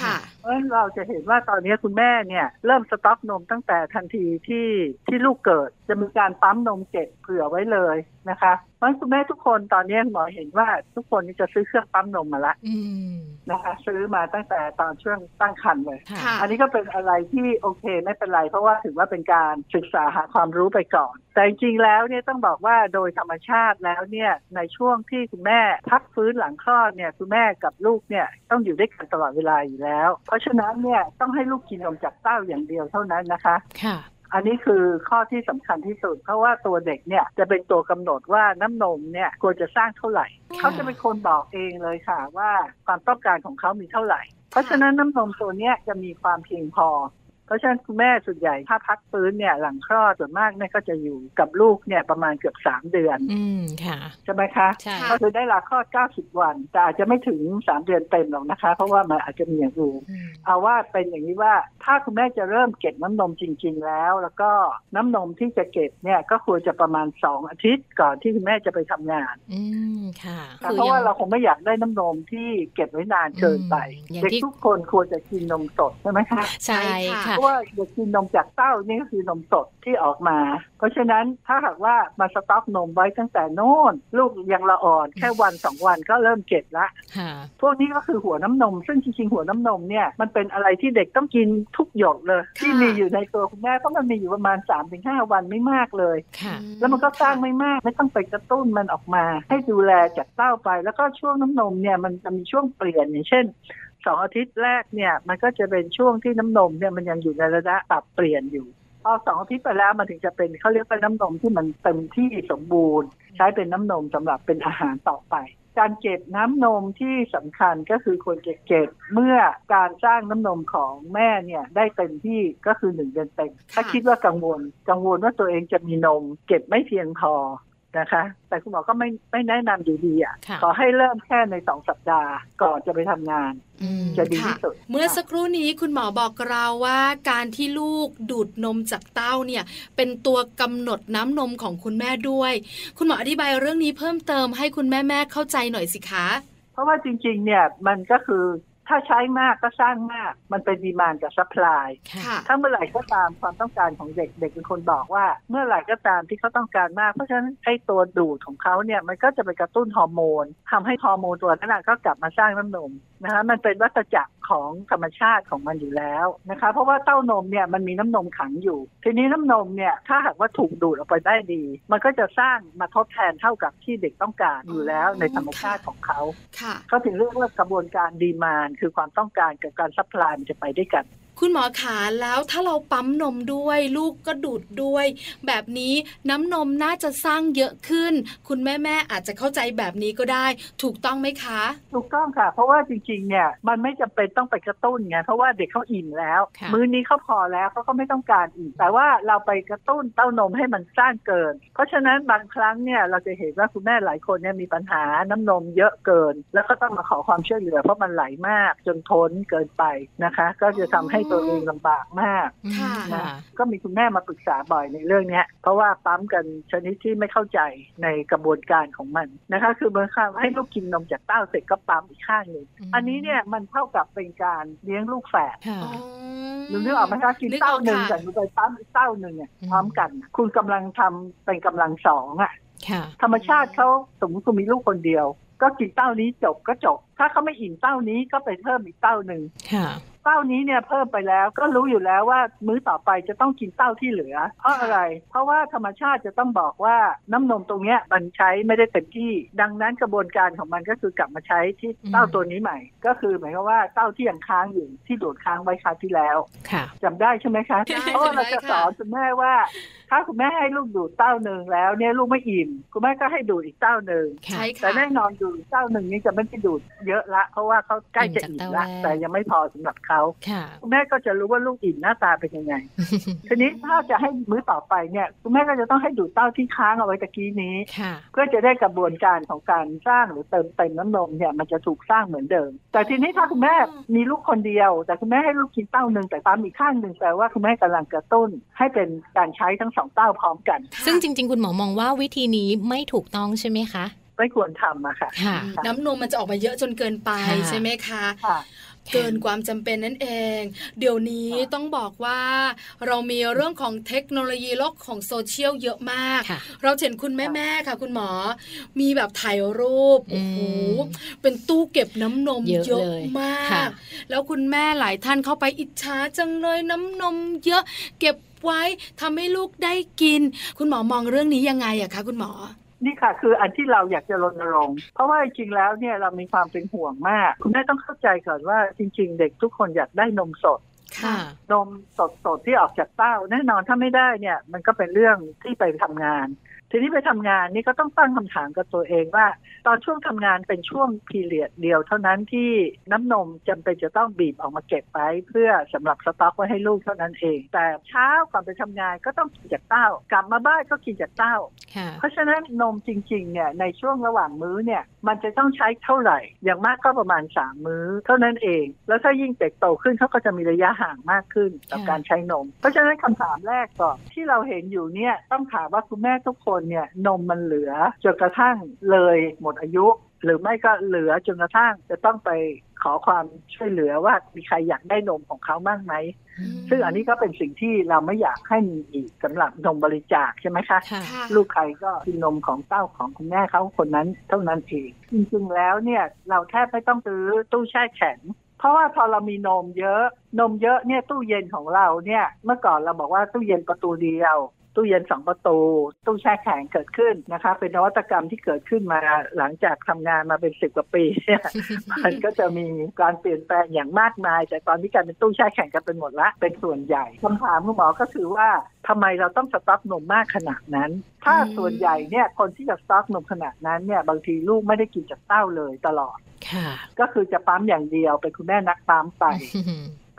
ค่ะ เพราะฉะนั้นเราจะเห็นว่าตอนนี้คุณแม่เนี่ยเริ่มสต็อกนมตั้งแต่ทันทีที่ที่ลูกเกิด จะมีการปั๊มนมเก็บเผื่อไว้เลยนะคะเพราะฉะนั้นคุณแม่ทุกคนตอนนี้หมอเห็นว่าทุกคนนี่จะซื้อเครื่องปั๊มนมมาละอืมนะคะ ซื้อมาตั้งแต่ตอนช่วงตั้งครรภ์เลยค่ะค่ะอันนี้ก็เป็นอะไรที่โอเคไม่เป็นไร เพราะว่าถือว่าเป็นการศึกษาหาความรู้ไปก่อน แต่จริงๆแล้วเนี่ยต้องบอกว่าโดยธรรมชาติแล้วเนี่ยในช่วงที่คุณแม่พักฟื้นหลังคลอดเนี่ยคุณแม่กับลูกเนี่ยต้องอยู่ด้วยกันตลอดเวลาอยู่แล้ว เพราะฉะนั้นเนี่ยต้องให้ลูกกินนมจากเต้าอย่างเดียวเท่านั้นนะคะค่ะ อันนี้คือข้อที่สำคัญที่สุด เพราะว่าตัวเด็กเนี่ยจะเป็นตัวกำหนดว่าน้ำนมเนี่ยควรจะสร้างเท่าไหร่ค่ะเขาจะเป็นคนบอกเองเลยค่ะว่าความต้องการของเขามีเท่าไหร่ เพราะฉะนั้นน้ำนมตัวเนี้ยจะมีความเพียงพอ เพราะฉะนั้นคุณแม่ส่วนใหญ่ถ้าพักฟื้นเนี่ยหลังคลอดส่วนมากเนี่ยก็จะอยู่กับลูกเนี่ยประมาณเกือบสามเดือน อืมค่ะใช่ไหมคะใช่ก็คือได้ลาคลอด90วัน แต่อาจจะไม่ถึง3เดือนเต็มหรอกนะคะ เพราะว่ามันอาจจะมีอย่างอื่นอืมเอาว่าเป็นอย่างนี้ว่าถ้าคุณแม่จะเริ่มเก็บน้ำนมจริง ๆ แล้ว แล้วก็น้ำนมที่จะเก็บเนี่ยก็ควรจะประมาณ2อาทิตย์ก่อนที่คุณแม่จะไปทำงาน อืมค่ะค่ะเพราะว่าเราคงไม่อยากได้น้ำนมที่เก็บไว้นานเกินไปอืมอย่างเด็กที่ทุกคนควรจะกินนมสดใช่ไหมคะใช่ค่ะเพราะว่าเด็กกินนมจากเต้านี่ก็คือนมสดที่ออกมา เพราะฉะนั้นถ้าหากว่ามาสต็อกนมไว้ตั้งแต่โน่น ลูกยังละอ่อนแค่วันสองวันก็เริ่มเก็บละค่ะพวกนี้ก็คือหัวน้ำนม ซึ่งจริงๆหัวน้ำนมเนี่ยมันเป็นอะไรที่เด็กต้องกินทุกหยดเลย ที่มีอยู่ในตัวคุณแม่เพราะมันมีอยู่ประมาณ3าถึงหวันไม่มากเลยค่ะแล้วมันก็สร้างไม่มากไม่ต้องไปกระตุ้นมันออกมา ให้ดูแลจากเต้าไป แล้วก็ช่วงน้ำนมเนี่ยมันจะมีช่วงเปลี่ยนอย่างเช่น สองอาทิตย์แรกเนี่ยมันก็จะเป็นช่วงที่น้ำนมเนี่ยมันยังอยู่ในระดับปรับเปลี่ยนอยู่ พอสองอาทิตย์ไปแล้วมันถึงจะเป็นเขาเรียกว่าน้ำนมที่มันเต็มที่สมบูรณ์ ใช้เป็นน้ำนมสำหรับเป็นอาหารต่อไป การเก็บน้ำนมที่สำคัญก็คือควรจะเก็บเมื่อการสร้างน้ำนมของแม่เนี่ยได้เต็มที่ก็คือหนึ่งเดือนเต็มถ้าคิดว่ากังวล กังวลว่าตัวเองจะมีนม เก็บไม่เพียงพอ นะคะ แต่คุณหมอก็ไม่ไม่แนะนำอยู่ดีอะค่ะ ขอให้เริ่มแค่ในสองสัปดาห์ก่อนจะไปทำงานอืมจะดีที่สุดเมื่อสักครู่นี้คุณหมอบอกเราว่าการที่ลูกดูดนมจากเต้าเนี่ย เป็นตัวกำหนดน้ำนมของคุณแม่ด้วย คุณหมออธิบายเรื่องนี้เพิ่มเติมให้คุณแม่แม่ๆเข้าใจหน่อยสิคะ เพราะว่าจริง ๆ เนี่ยมันก็คือ ถ้าใช้มากก็สร้างมาก มันเป็น demand กับ supply ค่ะถ้าเมื่อไหร่ก็ตามความต้องการของเด็กเด็กเป็นคนบอกว่า เมื่อไหร่ก็ตามที่เขาต้องการมาก เพราะฉะนั้นไอ้ตัวดูดของเขาเนี่ยมันก็จะไปกระตุ้นฮอร์โมนทำให้ฮอร์โมนตัวนั้นนะก็กลับมาสร้างน้ำนมนะคะมันเป็นวัฏจักรของธรรมชาติของมันอยู่แล้วนะคะ เพราะว่าเต้านมเนี่ยมันมีน้ำนมขังอยู่ ทีนี้น้ำนมเนี่ยถ้าหากว่าถูกดูดออกไปได้ดี มันก็จะสร้างมาทดแทนเท่ากับที่เด็กต้องการอยู่แล้วในธรรมชาติของเขาค่ะเขาถึงเรียกว่ากระบวนการ demand คือความต้องการกับการ supply มันจะไปด้วยกัน คุณหมอขาแล้วถ้าเราปั๊มนมด้วย ลูกก็ดูดด้วย แบบนี้น้ำนมน่าจะสร้างเยอะขึ้น คุณแม่แม่อาจจะเข้าใจแบบนี้ก็ได้ ถูกต้องไหมคะ ถูกต้องค่ะ เพราะว่าจริงๆเนี่ยมันไม่จำเป็นต้องไปกระตุ้นไงเพราะว่าเด็กเขาอิ่มแล้วค่ะมื้อนี้เขาพอแล้วเขาก็ไม่ต้องการอีก แต่ว่าเราไปกระตุ้นเต้านมให้มันสร้างเกิน เพราะฉะนั้นบางครั้งเนี่ยเราจะเห็นว่าคุณแม่หลายคนเนี่ยมีปัญหาน้ำนมเยอะเกิน แล้วก็ต้องมาขอความช่วยเหลือเพราะมันไหลมากจนท้นเกินไปนะคะ ก็จะทำให้ตัวเองลำบากมากค่ะค่ะก็มีคุณแม่มาปรึกษาบ่อยในเรื่องเนี้ยเพราะว่าปั๊มกันชนิดที่ไม่เข้าใจในกระบวนการของมันนะคะ คือเมื่อข้างให้ลูกกินนมจากเต้าเสร็จก็ปั๊มอีกข้างหนึ่งอืมอันนี้เนี่ยมันเท่ากับเป็นการเลี้ยงลูกแฝดค่ะอ๋อหนูนึกออกไหมคะกินนึกอเต้าอกหนึ่งค่ะแต่หนูไปปั๊มอีกเต้าหนึ่งเนี่ยอืมพร้อมกัน คุณกำลังทำเป็นกำลังสองอะค่ะธรรมชาติเขาสมมติคุณมีลูกคนเดียว ก็กินเต้านี้จบก็จบ ถ้าเขาไม่อิ่มเต้านี้ก็ไปเพิ่มอีกเต้าหนึ่งค่ะ เต้านี้เนี่ยเพิ่มไปแล้วก็รู้อยู่แล้วว่ามื้อต่อไปจะต้องกินเต้าที่เหลือ เพราะอะไร เพราะว่าธรรมชาติจะต้องบอกว่าน้ำนมตรงเนี้ยมันใช้ไม่ได้เต็มที่ ดังนั้นกระบวนการของมันก็คือกลับมาใช้ที่เต้าตัวนี้ใหม่ ก็คือหมายความว่าเต้าที่ยังค้างอยู่ที่ดูดค้างไว้คราวที่แล้วค่ะจำได้ใช่ไหมคะได้เพราะว่าเราจะสอนคุณแม่ว่า ถ้าคุณแม่ให้ลูกดูดเต้าหนึ่งแล้วเนี่ยลูกไม่อิ่มคุณแม่ก็ให้ดูดอีกเต้าหนึ่งค่ะใช่แต่ค่ะแน่นอนดูดเต้าหนึ่งนี้จะไม่ได้ดูดเยอะละเพราะว่าเขาใกล้จะอิ่มละอิ่มจากเต้าแรกแต่ยังไม่พอสำหรับเขาค่ะคุณแม่ก็จะรู้ว่าลูกอิ่มหน้าตาเป็นยังไงทีนี้ถ้าจะให้มื้อต่อไปเนี่ยคุณแม่ก็จะต้องให้ดูดเต้าที่ค้างเอาไว้ตะกี้นี้ค่ะเพื่อจะได้กระบวนการของการสร้างหรือเติมเต็มน้ำนมเนี่ยมันจะถูกสร้างเหมือนเดิม แต่ทีนี้ถ้าคุณแม่มีลูกคนเดียว แต่คุณแม่ให้ลูกกินเต้าหนึ่งแต่ปั๊มอีกข้างหนึ่งแปลว่าคุณแม่กำลังกระตุ้นให้เป็นการใช้ทั้งสองเต้าพร้อมกัน ซึ่งจริง ๆ คุณหมอมองว่าวิธีนี้ไม่ถูกต้องใช่ไหมคะไม่ควรทำอะค่ะค่ะน้ำนมมันจะออกมาเยอะจนเกินไปค่ะใช่ไหมคะค่ะเกินความจำเป็นนั่นเอง เดี๋ยวนี้ต้องบอกว่าเรามีเรื่องของเทคโนโลยีโลกของโซเชียลเยอะมากค่ะเราเห็นคุณแม่ๆค่ะ คุณหมอ มีแบบถ่ายรูปอืโอ้มโหเป็นตู้เก็บน้ำนมเยอะเยอะเลยมาค่ะกแล้วคุณแม่หลายท่านเข้าไปอิจฉาจังเลยน้ำนมเยอะ เก็บ ไว้ทำให้ลูกได้กิน คุณหมอมองเรื่องนี้ยังไงอะคะคุณหมอนี่ค่ะคืออันที่เราอยากจะรณรงค์เพราะว่าจริงๆแล้วเนี่ยเรามีความเป็นห่วงมาก คุณแม่ต้องเข้าใจก่อนว่าจริง ๆ เด็กทุกคนอยากได้นมสดค่ะนมสดสดๆที่ออกจากเต้า แน่นอนถ้าไม่ได้เนี่ย มันก็เป็นเรื่องที่ไปทำงาน ทีนี้ไปทำงานนี่ก็ต้องตั้งคำถามกับตัวเองว่า ตอนช่วงทำงานเป็นช่วงพีเรียดเดียว เท่านั้นที่น้ำนมจำเป็นจะต้องบีบออกมาเก็บไว้เพื่อสำหรับสต็อกไว้ให้ลูกเท่านั้นเอง แต่เช้าก่อนไปทำงานก็ต้องกินจากเต้ากลับมาบ้านก็กินจากเต้าค่ะเพราะฉะนั้นนมจริงๆเนี่ยในช่วงระหว่างมื้อเนี่ยมันจะต้องใช้เท่าไหร่ อย่างมากก็ประมาณสามมื้อ เท่านั้นเอง แล้วถ้ายิ่งเด็กโตขึ้นเขาก็จะมีระยะห่างมากขึ้นกับค่ะการใช้นม เพราะฉะนั้นคำถามแรกก่อนที่เราเห็นอยู่เนี่ยต้องถามว่าคุณแม่ทุกคนเนี่ยนมมันเหลือจนกระทั่งเลยหมดอายุ หรือไม่ก็เหลือจนกระทั่งจะต้องไปขอความช่วยเหลือว่ามีใครอยากได้นมของเขาบ้างไหม ซึ่งอันนี้ก็เป็นสิ่งที่เราไม่อยากให้มีอีกสำหรับนมบริจาคใช่ไหมคะค่ะค่ะลูกใครก็กินนมของเต้าของคุณแม่เขาคนนั้นเท่านั้นเอง จริงๆแล้วเนี่ยเราแทบไม่ต้องซื้อตู้แช่แข็งเพราะว่าพอเรามีนมเยอะ นมเยอะเนี่ยตู้เย็นของเราเนี่ยเมื่อก่อนเราบอกว่าตู้เย็นประตูเดียว ตู้เย็นสองประตู ตู้แช่แข็งเกิดขึ้นนะคะ เป็นนวัตกรรมที่เกิดขึ้นมาหลังจากทำงานมาเป็นสิบกว่าปีเนี่ยมันก็จะมีการเปลี่ยนแปลงอย่างมากมาย แต่ตอนนี้กลารเป็นตู้แช่แข็งกันเป็นหมดละเป็นส่วนใหญ่คำถามคุณหมอก็คือว่าทำไมเราต้องสต็อกนมมากขนาดนั้น ถ้าอืมส่วนใหญ่เนี่ยคนที่จะสต็อกนมขนาดนั้นเนี่ยบางทีลูกไม่ได้กินจากเต้าเลยตลอดค่ะก็คือจะปั๊มอย่างเดียวเป็นคุณแม่นักปั๊มไป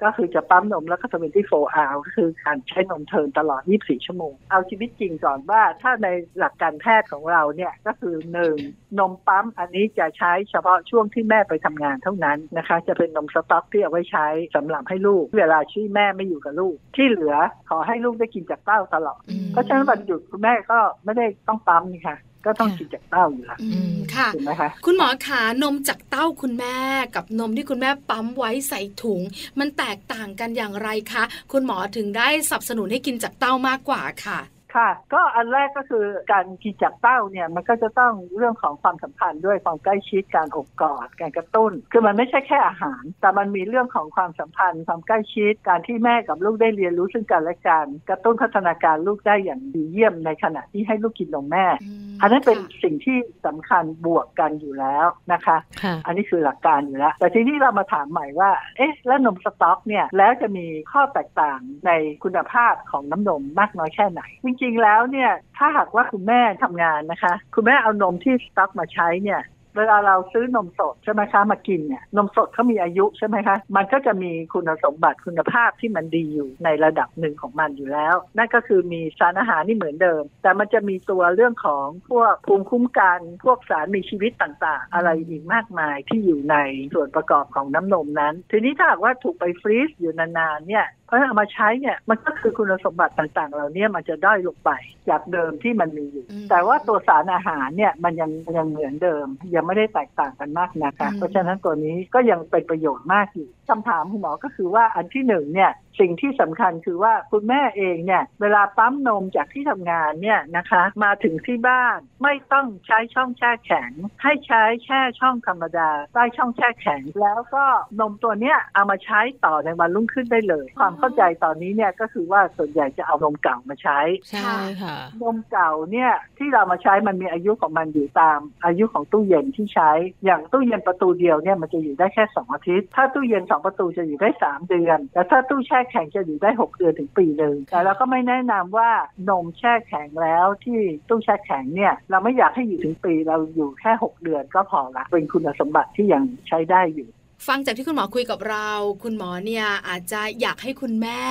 ก็คือจะปั๊มนมแล้วก็จะเป็นที่โฟอาก็คือการใช้นมเทิร์นตลอด 24 ชั่วโมง เอาชีวิตจริงก่อนว่าถ้าในหลักการแพทย์ของเราเนี่ยก็คือหนึ่งนมปั๊มอันนี้จะใช้เฉพาะช่วงที่แม่ไปทำงานเท่านั้นนะคะ จะเป็นนมสต๊อกที่เอาไว้ใช้สำหรับให้ลูก เวลาที่แม่ไม่อยู่กับลูก ที่เหลือขอให้ลูกได้กินจากเต้าตลอดอืมเพราะฉะนั้นวันหยุดคุณแม่ก็ไม่ได้ต้องปั๊มนี่ค่ะ ก็ต้องค่ะกินจากเต้าอยู่แล้วอืมค่ะถูกไหมคะคุณหมอขานมจากเต้าคุณแม่ กับนมที่คุณแม่ปั๊มไว้ใส่ถุง มันแตกต่างกันอย่างไรคะ คุณหมอถึงได้สนับสนุนให้กินจากเต้ามากกว่าค่ะ ค่ะ ก็อันแรกก็คือการกินจากเต้าเนี่ยมันก็จะต้องเรื่องของความสัมพันธ์ด้วยความใกล้ชิดการอบกอดการกระตุ้น คือมันไม่ใช่แค่อาหาร แต่มันมีเรื่องของความสัมพันธ์ ความใกล้ชิดการที่แม่กับลูกได้เรียนรู้ซึ่งกันและกันกระตุ้นพัฒนาการลูกได้อย่างดีเยี่ยมในขณะที่ให้ลูกกินนมแม่อืมอันนั้นเป็นสิ่งที่สำคัญบวกกันอยู่แล้วนะคะ อันนี้คือหลักการอยู่แล้ว แต่ทีนี้เรามาถามใหม่ว่า เอ๊ะ แล้วนมสต๊อกเนี่ยแล้วจะมีข้อแตกต่างในคุณภาพของน้ำนมมากน้อยแค่ไหนจริง ๆ แล้วเนี่ย ถ้าหากว่าคุณแม่ทำงานนะคะ คุณแม่เอานมที่สต๊อกมาใช้เนี่ยเวลาเราซื้อนมสดใช่ไหมคะมากินเนี่ยนมสดเขามีอายุใช่ไหมคะ มันก็จะมีคุณสมบัติคุณภาพที่มันดีอยู่ในระดับหนึ่งของมันอยู่แล้ว นั่นก็คือมีสารอาหารนี่เหมือนเดิม แต่มันจะมีตัวเรื่องของพวกภูมิคุ้มกันพวกสารมีชีวิตต่างๆ อะไรอีกมากมายที่อยู่ในส่วนประกอบของน้ำนมนั้น ทีนี้ถ้าหากว่าถูกไปฟรีซอยู่นานๆเนี่ย เพราะเอามาใช้เนี่ยมันก็คือคุณสมบัติต่างๆ เหล่านี้มันจะด้อยลงไปจากเดิมที่มันมีอยู่ แต่ว่าตัวสารอาหารเนี่ยมันยังยังเหมือนเดิม ยังไม่ได้แตกต่างกันมากนะคะเพราะฉะนั้นตัวนี้ก็ยังเป็นประโยชน์มากอยู่คำถามคุณหมอก็คือว่าอันที่หนึ่งเนี่ย สิ่งที่สำคัญคือว่าคุณแม่เองเนี่ยเวลาปั๊มนมจากที่ทำงานเนี่ยนะคะมาถึงที่บ้านไม่ต้องใช้ช่องแช่แข็ง ให้ใช้แช่ช่องธรรมดาใต้ช่องแช่แข็ง แล้วก็นมตัวเนี้ยเอามาใช้ต่อในวันรุ่งขึ้นได้เลย ความเข้าใจตอนนี้เนี่ยก็คือว่าส่วนใหญ่จะเอานมเก่ามาใช้ใช่ค่ะนมเก่าเนี่ยที่เรามาใช้มันมีอายุของมันอยู่ตามอายุของตู้เย็นที่ใช้ อย่างตู้เย็นประตูเดียวเนี่ยมันจะอยู่ได้แค่สองอาทิตย์ ถ้าตู้เย็นสองประตูจะอยู่ได้สามเดือน แต่ถ้าตู้แช่แข็งจะอยู่ได้หกเดือนถึงปีหนึ่งแต่เราก็ไม่แนะนำว่านมแช่แข็งแล้วที่ตู้แช่แข็งเนี่ยเราไม่อยากให้อยู่ถึงปีเราอยู่แค่หกเดือนก็พอละเป็นคุณสมบัติที่ยังใช้ได้อยู่ ฟังจากที่คุณหมอคุยกับเรา คุณหมอเนี่ยอาจจะอยากให้คุณแม่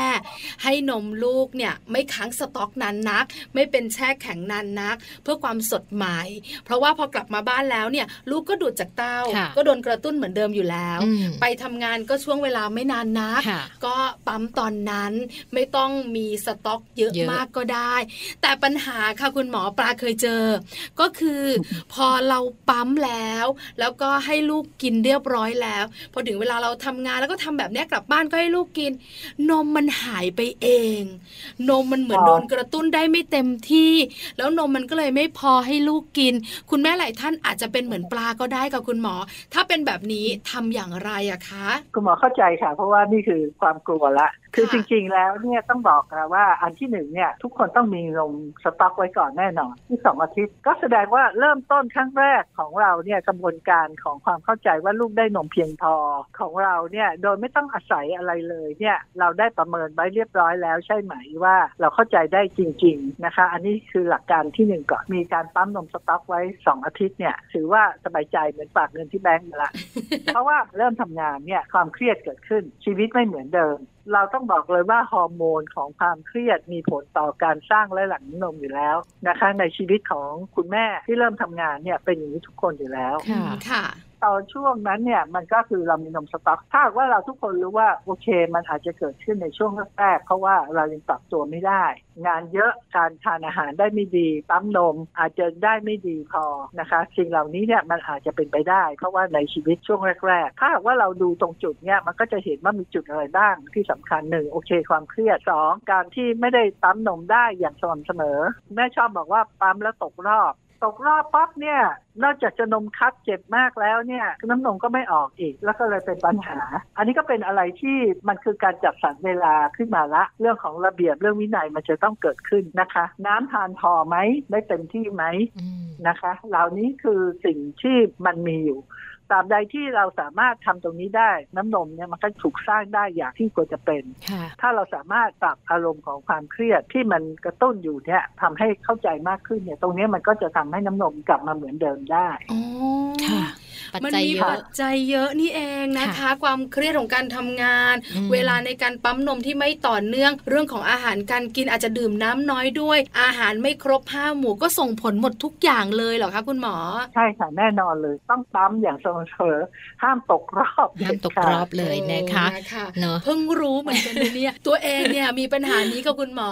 ให้นมลูกเนี่ยไม่ค้างสต็อกนานนัก ไม่เป็นแช่แข็งนานนัก เพื่อความสดใหม่ เพราะว่าพอกลับมาบ้านแล้วเนี่ยลูกก็ดูดจากเต้า ก็โดนกระตุ้นเหมือนเดิมอยู่แล้ว ไปทำงานก็ช่วงเวลาไม่นานนัก ก็ปั๊มตอนนั้นไม่ต้องมีสต็อกเยอะมากก็ได้ แต่ปัญหาค่ะคุณหมอปลาเคยเจอ ก็คือพอเราปั๊มแล้ว แล้วก็ให้ลูกกินเรียบร้อยแล้วพอถึงเวลาเราทำงานแล้วก็ทำแบบนี้กลับบ้านก็ให้ลูกกิน นมมันหายไปเอง นมมันเหมือนโดนกระตุ้นได้ไม่เต็มที่ แล้วนมมันก็เลยไม่พอให้ลูกกิน คุณแม่หลายท่านอาจจะเป็นเหมือนปลาก็ได้กับคุณหมอ ถ้าเป็นแบบนี้ทำอย่างไรอะคะ คุณหมอเข้าใจค่ะ เพราะว่านี่คือความกลัวละ คือจริงๆแล้วเนี่ยต้องบอกนะว่าอันที่หนึ่งเนี่ยทุกคนต้องมีนมสต็อกไว้ก่อนแน่นอน ที่สองอาทิตย์ ก็แสดงว่าเริ่มต้นครั้งแรกของเราเนี่ยกระบวนการของความเข้าใจว่าลูกได้นมเพียงพอของเราเนี่ยโดยไม่ต้องอาศัยอะไรเลยเนี่ยเราได้ประเมินไว้เรียบร้อยแล้วใช่ไหมว่าเราเข้าใจได้จริง ๆนะคะ อันนี้คือหลักการที่หนึ่งก่อนมีการปั๊มนมสต็อกไว้สองอาทิตย์เนี่ยถือว่าสบายใจเหมือนฝากเงินที่แบงก์ละเพราะว่าเริ่มทำงานเนี่ยความเครียดเกิดขึ้นชีวิตไม่เหมือนเดิม เราต้องบอกเลยว่าฮอร์โมนของความเครียดมีผลต่อการสร้างและหลั่งนมอยู่แล้วนะคะ ในชีวิตของคุณแม่ที่เริ่มทำงานเนี่ยเป็นอย่างนี้ทุกคนอยู่แล้วค่ะ ตอนช่วงนั้นเนี่ยมันก็คือเรามีนมสต๊อกถ้าว่าเราทุกคนรู้ว่าโอเค มันอาจจะเกิดขึ้นในช่วงแรกเพราะว่าเรายังปรับตัวไม่ได้ งานเยอะการทานอาหารได้ไม่ดีปั๊มนมอาจจะได้ไม่ดีพอนะคะสิ่งเหล่านี้เนี่ยมันอาจจะเป็นไปได้ เพราะว่าในชีวิตช่วงแรกๆถ้าว่าเราดูตรงจุดเนี่ยมันก็จะเห็นว่ามีจุดอะไรบ้างที่สำคัญหนึ่งโอเค ความเครียดสองการที่ไม่ได้ปั๊มนมได้อย่างสม่ำเสมอ แม่ชอบบอกว่าปั๊มแล้วตกรอบ ตกรอบปั๊บเนี่ย นอกจากจะนมคัดเจ็บมากแล้วเนี่ยน้ำนมก็ไม่ออกอีก แล้วก็เลยเป็นปัญหา อันนี้ก็เป็นอะไรที่มันคือการจัดสรรเวลาขึ้นมาละ เรื่องของระเบียบเรื่องวินัยมันจะต้องเกิดขึ้นนะคะ น้ำทานพอไหมได้เต็มที่ไหมนะคะ เหล่านี้คือสิ่งที่มันมีอยู่ ตราบใดที่เราสามารถทำตรงนี้ได้ น้ำนมเนี่ยมันก็ถูกสร้างได้อย่างที่ควรจะเป็น ถ้าเราสามารถปรับอารมณ์ของความเครียดที่มันกระตุ้นอยู่เนี่ยทำให้เข้าใจมากขึ้นเนี่ย ตรงนี้มันก็จะทำให้น้ำนมกลับมาเหมือนเดิมได้ค่ะ มันมีปัจจัยเยอะนี่เองนะคะ ความเครียดของการทำงาน เวลาในการปั๊มนมที่ไม่ต่อเนื่อง เรื่องของอาหารการกินอาจจะดื่มน้ำน้อยด้วย อาหารไม่ครบห้าหมู่ก็ส่งผลหมดทุกอย่างเลยเหรอคะคุณหมอ ใช่ค่ะแน่นอนเลยต้องปั๊มอย่างสม่ำเสมอห้ามตกรอบห้ามตกรอบเลยนะคะเนาะเพิ่งรู้เหมือนกันเนี่ยตัวเองเนี่ยมีปัญหานี้กับคุณหมอ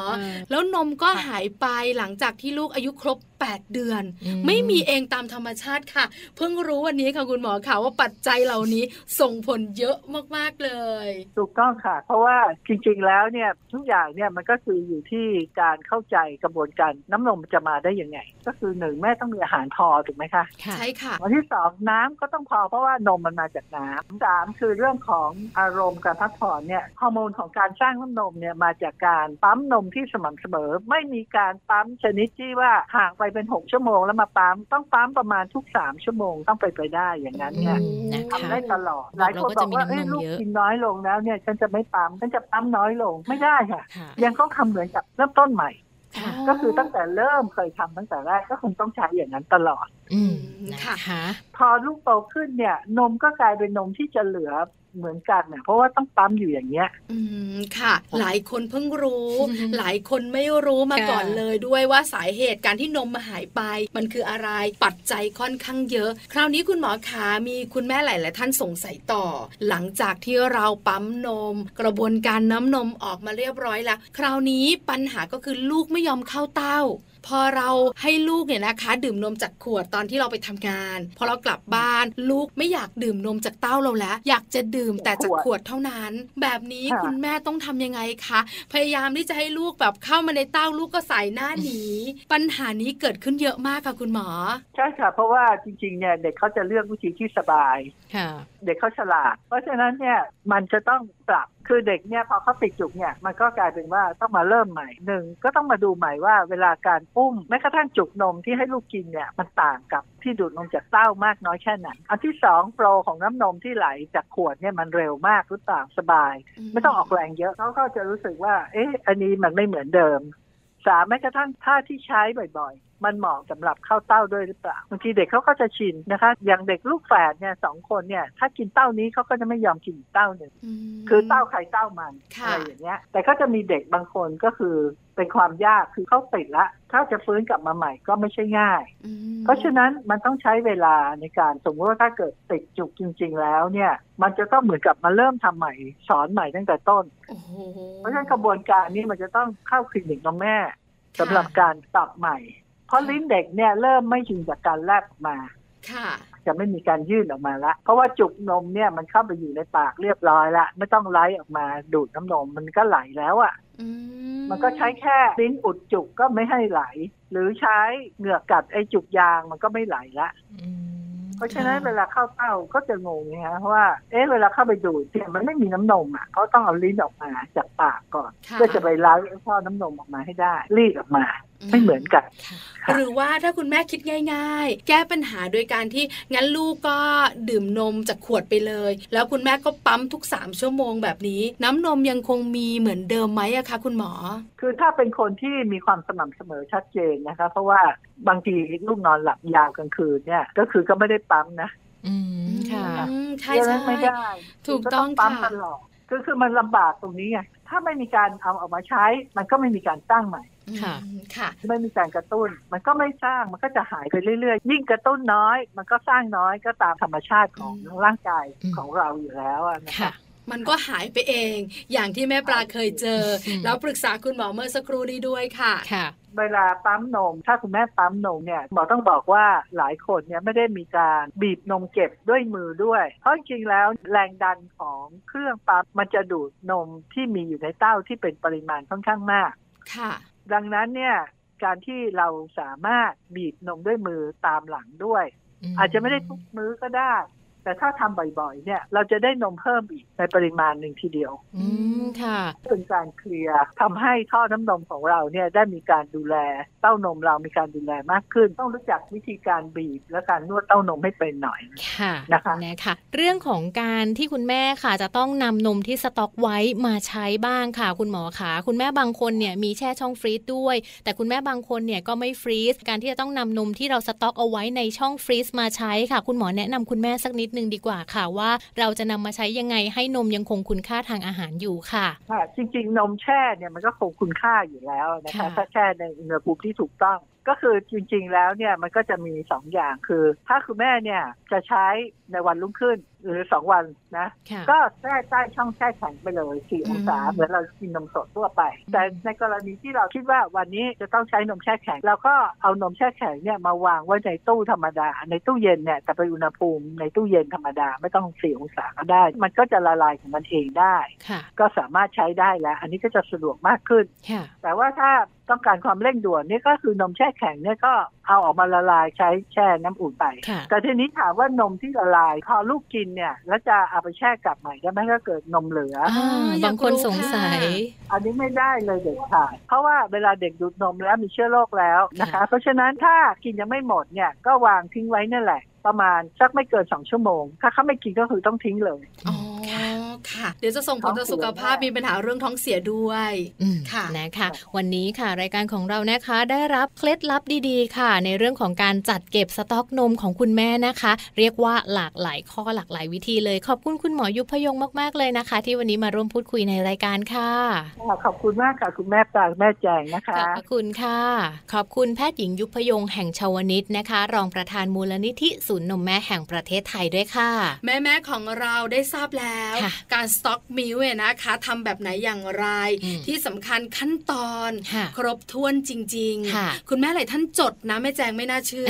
แล้วนมก็หายไปหลังจากที่ลูกอายุครบ8 เดือน ไม่มีเองตามธรรมชาติค่ะ เพิ่งรู้วันนี้ค่ะคุณหมอค่ะว่าปัจจัยเหล่านี้ส่งผลเยอะมากๆเลย ถูกต้องค่ะ เพราะว่าจริงๆแล้วเนี่ยทุกอย่างเนี่ยมันก็คืออยู่ที่การเข้าใจกระบวนการน้ำนมจะมาได้ยังไง ก็คือหนึ่งแม่ต้องมีอาหารพอถูกไหมคะค่ะใช่ค่ะวันที่สองน้ำก็ต้องพอเพราะว่านมมันมาจากน้ำสามคือเรื่องของอารมณ์การพักผ่อนเนี่ยฮอร์โมนของการสร้างน้ำนมเนี่ยมาจากการปั๊มนมที่สม่ำเสมอ ไม่มีการปั๊มชนิดที่ว่าห่างไปเป็นหกชั่วโมงแล้วมาปั๊มต้องปั๊มประมาณทุกสามชั่วโมงต้องไปไปได้อย่างนั้นเนี่ยอืมนะคะทำได้ตลอดหลายคนบอกว่าเอ้ยลูกกินน้อยลงแล้วเนี่ยฉันจะไม่ปั๊มฉันจะปั๊มน้อยลงไม่ได้ค่ะค่ะยังต้องทำเหมือนกับเริ่มต้นใหม่ค่ะก็คือตั้งแต่เริ่มเคยทำตั้งแต่แรกก็คงต้องใช้อย่างนั้นตลอด อืมค่ะนะคะพอลูกโตขึ้นเนี่ย นมก็กลายเป็นนมที่จะเหลือเหมือนกันเนี่ยเพราะว่าต้องปั๊มอยู่อย่างเงี้ย อืมค่ะ หลายคนเพิ่งรู้อืมหลายคนไม่รู้มาค่ะก่อนเลยด้วยว่าสาเหตุการที่นมมาหายไป มันคืออะไรปัจจัยค่อนข้างเยอะ คราวนี้คุณหมอขามีคุณแม่หลาย ๆ ท่านสงสัยต่อ หลังจากที่เราปั๊มนม กระบวนการน้ำนมออกมาเรียบร้อยแล้ว คราวนี้ปัญหาก็คือลูกไม่ยอมเข้าเต้า พอเราให้ลูกเนี่ยนะคะ ดื่มนมจากขวดตอนที่เราไปทำงาน พอเรากลับบ้าน ลูกไม่อยากดื่มนมจากเต้าเราแล้ว อยากจะดื่มแต่จากขวดเท่านั้น แบบนี้ค่ะคุณแม่ต้องทำยังไงคะพยายามที่จะให้ลูกแบบเข้ามาในเต้าลูกก็ใส่หน้าหนีปัญหานี้เกิดขึ้นเยอะมากค่ะคุณหมอ ใช่ค่ะ เพราะว่าจริงๆเนี่ยเด็กเขาจะเลือกวิธีที่สบายค่ะเด็กเขาฉลาด เพราะฉะนั้นเนี่ยมันจะต้องปรับ คือเด็กเนี่ยพอเขาติดจุกเนี่ยมันก็กลายเป็นว่าต้องมาเริ่มใหม่หนึ่งก็ต้องมาดูใหม่ว่าเวลาการอุ้มแม้กระทั่งจุกนมที่ให้ลูกกินเนี่ยมันต่างกับที่ดูดนมจากเต้ามากน้อยแค่ไหนอันที่สองโปรของน้ำนมที่ไหลจากขวดเนี่ยมันเร็วมากหรือเปล่าสบาย ไม่ต้องออกแรงเยอะเขาก็จะรู้สึกว่า เอ๊ะอันนี้มันไม่เหมือนเดิมสามแม้กระทั่งท่าที่ใช้บ่อย มันเหมาะสำหรับเข้าเต้าด้วยหรือเปล่าบางทีเด็กเขาก็จะชินนะคะ อย่างเด็กลูกแฝดเนี่ยสองคนเนี่ย ถ้ากินเต้านี้เขาก็จะไม่ยอมกินอีกเต้าหนึ่งมคือเต้าใครเต้ามันค่ะอะไรอย่างเงี้ย แต่ก็จะมีเด็กบางคนก็คือเป็นความยากคือเขาติดละถ้าจะฟื้นกลับมาใหม่ก็ไม่ใช่ง่ายอืมเพราะฉะนั้นมันต้องใช้เวลาในการสมมติว่าถ้าเกิดติดจุกจริง ๆ แล้วเนี่ย มันจะต้องเหมือนกับมาเริ่มทำใหม่สอนใหม่ตั้งแต่ต้นโอ้โหเพราะฉะนั้นกระบวนการนี้มันจะต้องเข้าคลินิกนมแม่สำหรับการปรับใหม่ เพราะลิ้นเด็กเนี่ยเริ่มไม่ชินจากการแลบออกมาค่ะจะไม่มีการยื่นออกมาละ เพราะว่าจุกนมเนี่ยมันเข้าไปอยู่ในปากเรียบร้อยละ ไม่ต้องไล่ออกมาดูดน้ำนมมันก็ไหลแล้วอะ่ะอืมันก็ใช้แค่ลิ้นอุดจุกก็ไม่ให้ไหล หรือใช้เหงือกกัดไอ้จุกยางมันก็ไม่ไหลละอืมเพราะฉะนั้นเวลาเข้าเต้าก็จะงงไงฮะเพราะว่าเอ๊ะเวลาเข้าไปดูดเนี่ยมันไม่มีน้ำนมอะเขาต้องเอาลิ้นออกมาจากปากก่อนค่ะเพื่อจะไปไล่ไอ้ท่อน้ำนมออกมาให้ได้รีดออกมา ไม่เหมือนกันค่ะหรือว่าถ้าคุณแม่คิดง่าย ๆ แก้ปัญหาโดยการที่งั้นลูกก็ดื่มนมจากขวดไปเลย แล้วคุณแม่ก็ปั๊มทุกสามชั่วโมงแบบนี้ น้ำนมยังคงมีเหมือนเดิมไหมอะคะคุณหมอ คือถ้าเป็นคนที่มีความสม่ำเสมอชัดเจนนะคะ เพราะว่าบางทีลูกนอนหลับยาวกลางคืนเนี่ยก็คือก็ไม่ได้ปั๊มนะ อืมค่ะอืมใช่เดี๋ยวใช่นั้นไม่ได้ ถูกต้องปั๊มค่ะตลอดคือคือมันลำบากตรงนี้ไงถ้าไม่มีการเอาออกมาใช้ มันก็ไม่มีการสร้างใหม่ ค่ะอืมค่ะไม่มีการกระตุ้น มันก็ไม่สร้างมันก็จะหายไปเรื่อยๆ ยิ่งกระตุ้นน้อย มันก็สร้างน้อยก็ตามธรรมชาติของอืมร่างกายอืมของเราอยู่แล้วอะนะค่ะคะมันก็หายไปเอง อย่างที่แม่ปลาเคยเจออืมแล้วปรึกษาคุณหมอเมื่อสักครู่นี้ด้วยค่ะค่ะเวลาปั๊มนม ถ้าคุณแม่ปั๊มนมเนี่ยหมอต้องบอกว่าหลายคนเนี่ยไม่ได้มีการบีบนมเก็บด้วยมือด้วย เพราะจริงๆแล้วแรงดันของเครื่องปั๊มมันจะดูดนมที่มีอยู่ในเต้าที่เป็นปริมาณค่อนข้างมากค่ะ ดังนั้นเนี่ยการที่เราสามารถบีบนมด้วยมือตามหลังด้วย อาจจะไม่ได้ทุกมื้อก็ได้ แต่ถ้าทำบ่อยๆ เนี่ย เราจะได้นมเพิ่มอีกในปริมาณหนึ่งทีเดียว อืมค่ะ เป็นการเคลียร์ทำให้ท่อน้ำนมของเราเนี่ยได้มีการดูแลเต้านมเรามีการดูแลมากขึ้น ต้องรู้จักวิธีการบีบและการนวดเต้านมให้เป็นหน่อยค่ะนะคะนะคะเรื่องของการที่คุณแม่ค่ะ จะต้องนำนมที่สต็อกไว้มาใช้บ้างค่ะ คุณหมอคะคุณแม่บางคนเนี่ยมีแช่ช่อง freeze ด้วย แต่คุณแม่บางคนเนี่ยก็ไม่ freeze การที่จะต้องนำนมที่เราสต็อกเอาไว้ในช่อง freeze มาใช้ค่ะ คุณหมอแนะนำคุณแม่สักนิดนึงดีกว่าค่ะว่าเราจะนำมาใช้ยังไงให้นมยังคงคุณค่าทางอาหารอยู่ค่ะค่ะ จริง ๆ นมแช่เนี่ยมันก็คงคุณค่าอยู่แล้วนะคะค่ะถ้าแช่ในอุณหภูมิที่ถูกต้อง ก็คือจริง ๆ แล้วเนี่ยมันก็จะมีสองอย่างคือ ถ้าคุณแม่เนี่ยจะใช้ในวันรุ่งขึ้น หรือสองวันนะค่ะก็แช่ใต้ช่องแช่แข็งไปเลยสี่องศาอืมเหมือนเรากินนมสดทั่วไป แต่ในกรณีที่เราคิดว่าวันนี้จะต้องใช้นมแช่แข็ง เราก็เอานมแช่แข็งเนี่ยมาวางไว้ในตู้ธรรมดา ในตู้เย็นเนี่ยแต่เป็นอุณหภูมิในตู้เย็นธรรมดาไม่ต้องสี่องศาก็ได้ มันก็จะละลายของมันเองได้ค่ะก็สามารถใช้ได้แล้ว อันนี้ก็จะสะดวกมากขึ้นค่ะแต่ว่าถ้าต้องการความเร่งด่วนนี่ก็คือนมแช่แข็งเนี่ยก็เอาออกมาละลายใช้แช่น้ำอุ่นไปค่ะแต่ทีนี้ถามว่านมที่ละลาย พอลูกกินเนี่ย แล้วจะเอาไปแช่กลับใหม่ได้ไหมถ้าเกิดนมเหลืออ่าอยากบางคนรู้สงสัย อันนี้ไม่ได้เลยเด็ดขาดเพราะว่าเวลาเด็กดูดนมแล้วมีเชื้อโรคแล้วนะคะค่ะเพราะฉะนั้นถ้ากินยังไม่หมดเนี่ยก็วางทิ้งไว้นั่นแหละ ประมาณสักไม่เกินสองชั่วโมง ถ้าเขาไม่กินก็คือต้องทิ้งเลยอ๋อค่ะ เดี๋ยวจะส่งผลต่อสุขภาพมีปัญหาเรื่องท้องเสียด้วยอืมค่ะนะคะ วันนี้ค่ะรายการของเรานะคะได้รับเคล็ดลับดีๆ ค่ะ ในเรื่องของการจัดเก็บสต็อกนมของคุณแม่นะคะ เรียกว่าหลากหลายข้อหลากหลายวิธีเลยขอบคุณคุณหมอยุพยงมากๆเลยนะคะ ที่วันนี้มาร่วมพูดคุยในรายการค่ะขอบคุณมากค่ะคุณแม่ปลาแม่แจงนะคะขอบพระคุณค่ะ ขอบคุณแพทย์หญิงยุพยงแห่งชาวนิตนะคะ รองประธานมูลนิธิศูนย์นมแม่แห่งประเทศไทยด้วยค่ะ แม่แม่ๆของเราได้ทราบแล้วค่ะการ stock milk เนี่ยนะคะทำแบบไหนอย่างไรอืมที่สำคัญขั้นตอนค่ะครบถ้วนจริงค่ะคุณแม่หลายท่านจดนะแม่แจงไม่น่าเชื่อ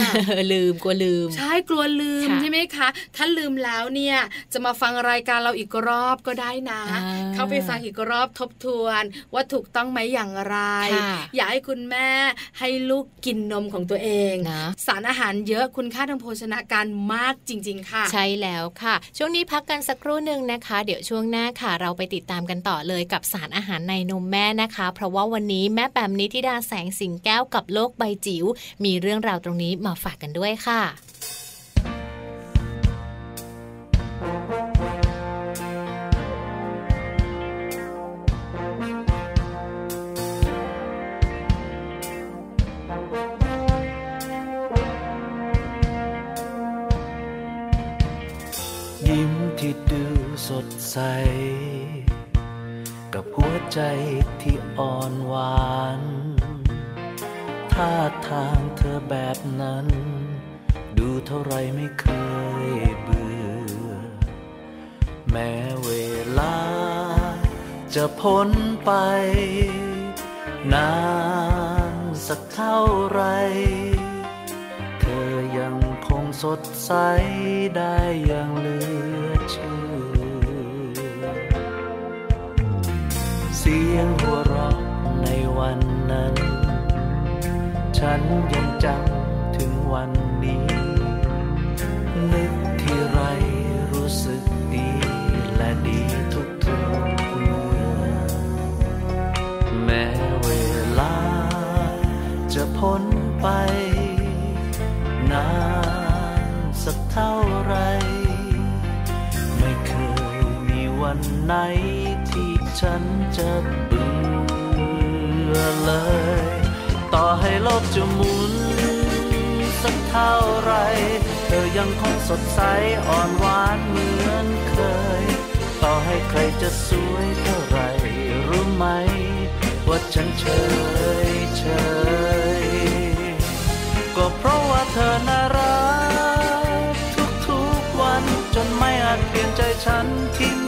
ลืมกลัวลืม ใช่กลัวลืมค่ะใช่ไหมคะ ถ้าลืมแล้วเนี่ยจะมาฟังรายการเราอีกรอบก็ได้นะอ่าเข้าไปฟังอีกรอบทบทวน ว่าถูกต้องไหมอย่างไรค่ะอยากให้คุณแม่ให้ลูกกินนมของตัวเองนะสารอาหารเยอะคุณค่าทางโภชนาการมากจริง ๆ ค่ะ ใช่แล้วค่ะ ช่วงนี้พักกันสักครู่หนึ่งนะคะ เดี๋ยวช่วงหน้าค่ะ เราไปติดตามกันต่อเลยกับสารอาหารในนมแม่นะคะ เพราะว่าวันนี้แม่แปมนิธิดาแสงสิงแก้วกับโลกใบจิ๋วมีเรื่องราวตรงนี้มาฝากกันด้วยค่ะ ใส กับหัวใจที่อ่อนหวานท่าทางเธอแบบนั้น ดูเท่าไรไม่เคยเบื่อ แม้เวลาจะพ้นไป นานสักเท่าไร เธอยังคงสดใสได้อย่างลือ สียงหัวเราะในวันนั้น ฉันยังจำถึงวันนี้ นึกที่ไรรู้สึกดีและดีทุกทุกๆเมื่อแม้เวลาจะพ้นไปนานสักเท่าไร ไม่เคยมีวันไหน ฉันจะเบื่อเลย ต่อให้โลกจะหมุนสักเท่าไร เธอยังคงสดใสอ่อนหวานเหมือนเคย ต่อให้ใครจะสวยเท่าไรรู้ไหม ว่าฉันเฉยเฉยก็เพราะว่าเธอน่ารักทุกๆวันจนไม่อาจเปลี่ยนใจฉันที่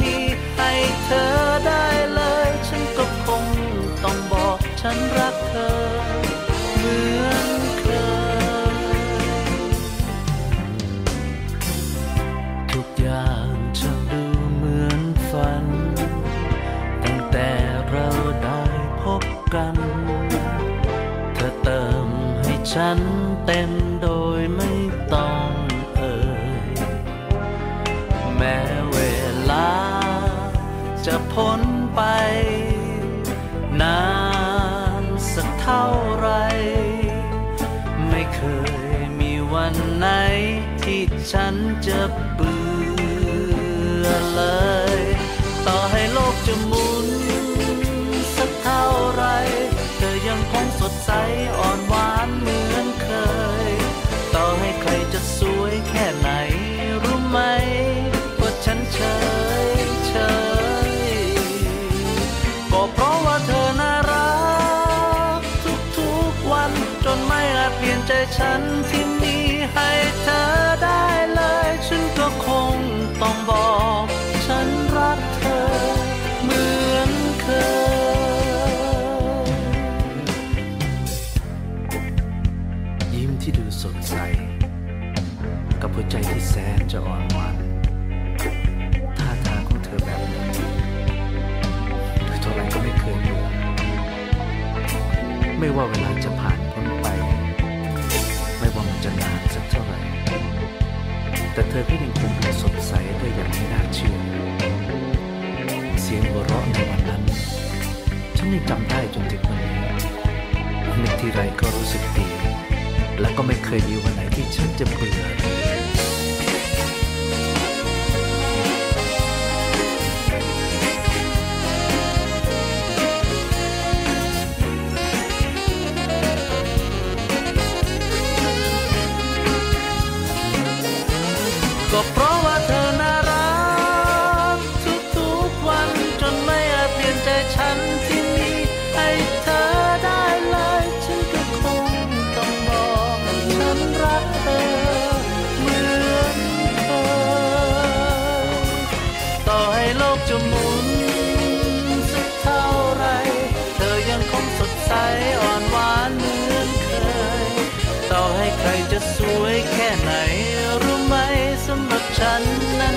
ให้เธอได้เลย ฉันก็คงต้องบอกฉันรักเธอ วันไห จะสวยแค่ไหนรู้ไหมสำหรับฉันนั้น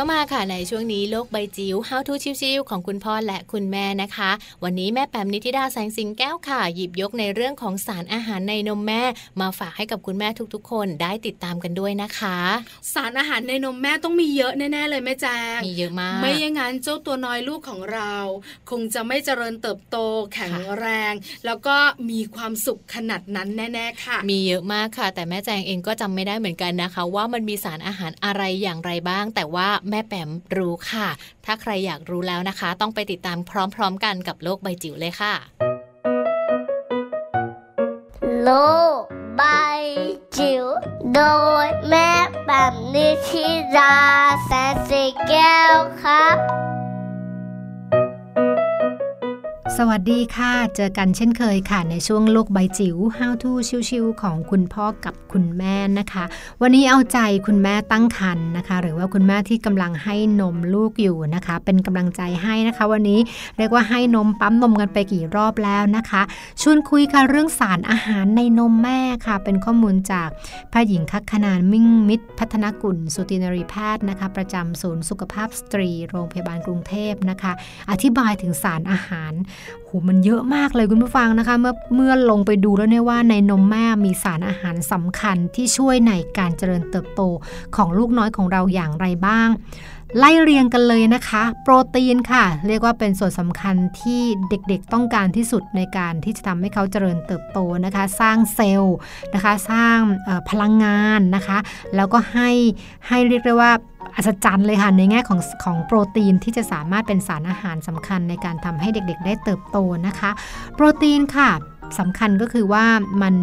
เข้ามาค่ะในช่วงนี้โลกใบจิ๋ว How to ชิวๆของคุณพ่อและคุณแม่นะคะ วันนี้แม่แปมนิติดาแสงสิงแก้วค่ะ หยิบยกในเรื่องของสารอาหารในนมแม่ มาฝากให้กับคุณแม่ทุกๆ คนได้ติดตามกันด้วยนะคะ สารอาหารในนมแม่ต้องมีเยอะแน่ๆเลยแม่แจงมีเยอะมาก ไม่อย่างนั้นเจ้าตัวน้อยลูกของเรา คงจะไม่เจริญเติบโตแข็งแรง แล้วก็มีความสุขขนาดนั้นแน่ๆค่ะ มีเยอะมากค่ะ แต่แม่แจงเองก็จำไม่ได้เหมือนกันนะคะ ว่ามันมีสารอาหารอะไรอย่างไรบ้าง แต่ว่าแม่แปมรู้ค่ะ ถ้าใครอยากรู้แล้วนะคะ ต้องไปติดตามพร้อมๆกันกับโลกใบจิ๋วเลยค่ะ โลกใบจิ๋วโดยแม่แปมนิชิราแสนสีแก้วครับ สวัสดีค่ะ เจอกันเช่นเคยค่ะ ในช่วงโลกใบจิ๋ว How to ชิวๆของคุณพ่อกับคุณแม่นะคะ วันนี้เอาใจคุณแม่ตั้งครรภ์นะคะ หรือว่าคุณแม่ที่กำลังให้นมลูกอยู่นะคะ เป็นกำลังใจให้นะคะ วันนี้เรียกว่าให้นมปั๊มนมกันไปกี่รอบแล้วนะคะชวนคุยค่ะเรื่องสารอาหารในนมแม่ค่ะ เป็นข้อมูลจากแพทย์หญิงคักขนานมิ่งมิตร พัฒนกุลสุตินรีแพทย์นะคะ ประจำศูนย์สุขภาพสตรี โรงพยาบาลกรุงเทพนะคะ อธิบายถึงสารอาหารโหมันเยอะมากเลยคุณผู้ฟังนะคะ เมื่อเมื่อลงไปดูแล้วเนี่ยว่าในนมแม่มีสารอาหารสำคัญที่ช่วยในการเจริญเติบโตของลูกน้อยของเราอย่างไรบ้าง ไล่เรียงกันเลยนะคะ โปรตีนค่ะ เรียกว่าเป็นส่วนสำคัญที่เด็กๆต้องการที่สุดในการที่จะทำให้เขาเจริญเติบโตนะคะ สร้างเซลล์นะคะ สร้างพลังงานนะคะ แล้วก็ให้ให้เรียกได้ว่าอัศจรรย์เลยค่ะในแง่ของของโปรตีนที่จะสามารถเป็นสารอาหารสำคัญในการทำให้เด็กๆ ได้เติบโตนะคะ โปรตีนค่ะสำคัญก็คือว่ามัน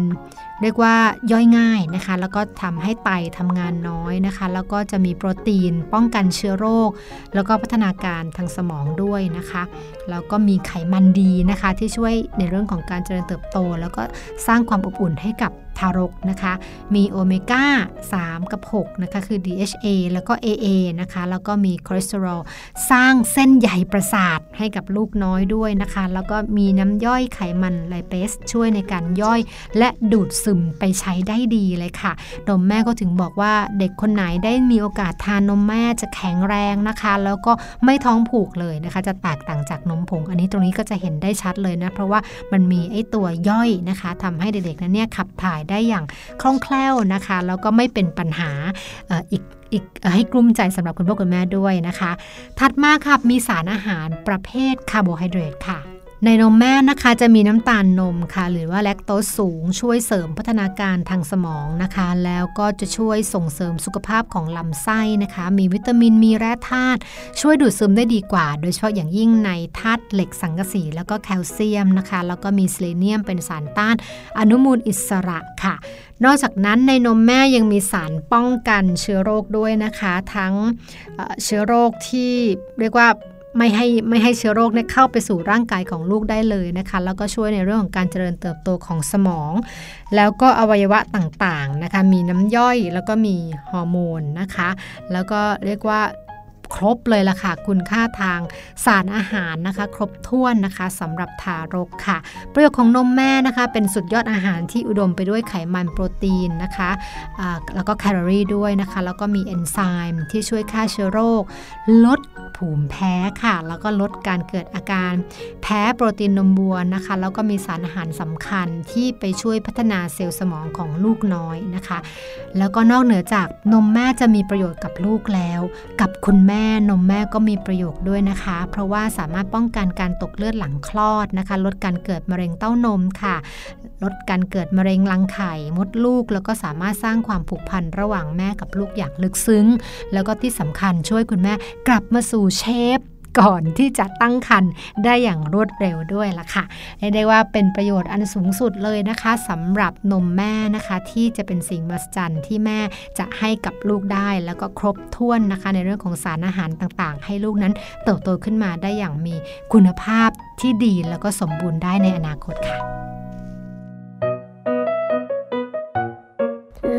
เรียกว่าย่อยง่ายนะคะ แล้วก็ทำให้ไตทำงานน้อยนะคะ แล้วก็จะมีโปรตีนป้องกันเชื้อโรค แล้วก็พัฒนาการทางสมองด้วยนะคะ แล้วก็มีไขมันดีนะคะที่ช่วยในเรื่องของการเจริญเติบโต แล้วก็สร้างความอบอุ่นให้กับ ทารกนะคะ มีโอเมก้า 3 กับ 6 นะคะ คือ DHA แล้วก็ AA นะคะ แล้วก็มีคอเลสเตอรอล สร้างเส้นใยประสาทให้กับลูกน้อยด้วยนะคะ แล้วก็มีน้ำย่อยไขมันไลเปสช่วยในการย่อยและดูดซึมไปใช้ได้ดีเลยค่ะ นมแม่ก็ถึงบอกว่าเด็กคนไหนได้มีโอกาสทานนมแม่จะแข็งแรงนะคะ แล้วก็ไม่ท้องผูกเลยนะคะ จะแตกต่างจากนมผง อันนี้ตรงนี้ก็จะเห็นได้ชัดเลยนะ เพราะว่ามันมีไอ้ตัวย่อยนะคะทำให้เด็กๆนั้นเนี่ยขับถ่ายได้อย่างคล่องแคล่วนะคะ แล้วก็ไม่เป็นปัญหาอีกอีกให้กลุ้มใจสำหรับคุณพ่อคุณแม่ด้วยนะคะ ถัดมาค่ะมีสารอาหารประเภทคาร์โบไฮเดรตค่ะ ในนมแม่นะคะจะมีน้ำตาลนมค่ะ หรือว่าแลคโตสสูง ช่วยเสริมพัฒนาการทางสมองนะคะ แล้วก็จะช่วยส่งเสริมสุขภาพของลำไส้นะคะ มีวิตามินมีแร่ธาตุช่วยดูดซึมได้ดีกว่า โดยเฉพาะอย่างยิ่งในธาตุเหล็กสังกะสี แล้วก็แคลเซียมนะคะ แล้วก็มีเซเลเนียมเป็นสารต้าน อนุมูลอิสระค่ะ นอกจากนั้นในนมแม่ยังมีสารป้องกันเชื้อโรคด้วยนะคะ ทั้งเชื้อโรคที่เรียกว่า ไม่ให้ไม่ให้เชื้อโรคเนี่ยเข้าไปสู่ร่างกายของลูกได้เลยนะคะ แล้วก็ช่วยในเรื่องของการเจริญเติบโตของสมอง แล้วก็อวัยวะต่างๆนะคะ มีน้ำย่อยแล้วก็มีฮอร์โมนนะคะ แล้วก็เรียกว่า ครบเลยล่ะค่ะ คุณค่าทางสารอาหารนะคะ ครบถ้วนนะคะสำหรับทารกค่ะ ประโยชน์ของนมแม่นะคะ เป็นสุดยอดอาหารที่อุดมไปด้วยไขมันโปรตีนนะคะะแล้วก็แคลอรี่ด้วยนะคะ แล้วก็มีเอนไซม์ที่ช่วยฆ่าเชื้อโรค ลดภูมิแพ้ค่ะ แล้วก็ลดการเกิดอาการแพ้โปรตีนนมวัวนะคะ แล้วก็มีสารอาหารสำคัญที่ไปช่วยพัฒนาเซลล์สมองของลูกน้อยนะคะ แล้วก็นอกเหนือจากนมแม่จะมีประโยชน์กับลูกแล้ว กับคุณแม่ม่นมแม่ก็มีประโยชน์ด้วยนะคะ เพราะว่าสามารถป้องกันการตกเลือดหลังคลอดนะคะ ลดการเกิดมะเร็งเต้านมค่ะ ลดการเกิดมะเร็งรังไข่มดลูก แล้วก็สามารถสร้างความผูกพันระหว่างแม่กับลูกอย่างลึกซึ้ง แล้วก็ที่สำคัญช่วยคุณแม่กลับมาสู่เชฟ ก่อนที่จะตั้งครรภ์ได้อย่างรวดเร็วด้วยล่ะค่ะเรียกได้ว่าเป็นประโยชน์อันสูงสุดเลยนะคะสำหรับนมแม่นะคะ ที่จะเป็นสิ่งมหัศจรรย์ที่แม่จะให้กับลูกได้ แล้วก็ครบถ้วนนะคะ ในเรื่องของสารอาหารต่างๆ ให้ลูกนั้นเติบโตขึ้นมาได้อย่างมีคุณภาพที่ดีแล้วก็สมบูรณ์ได้ในอนาคตค่ะ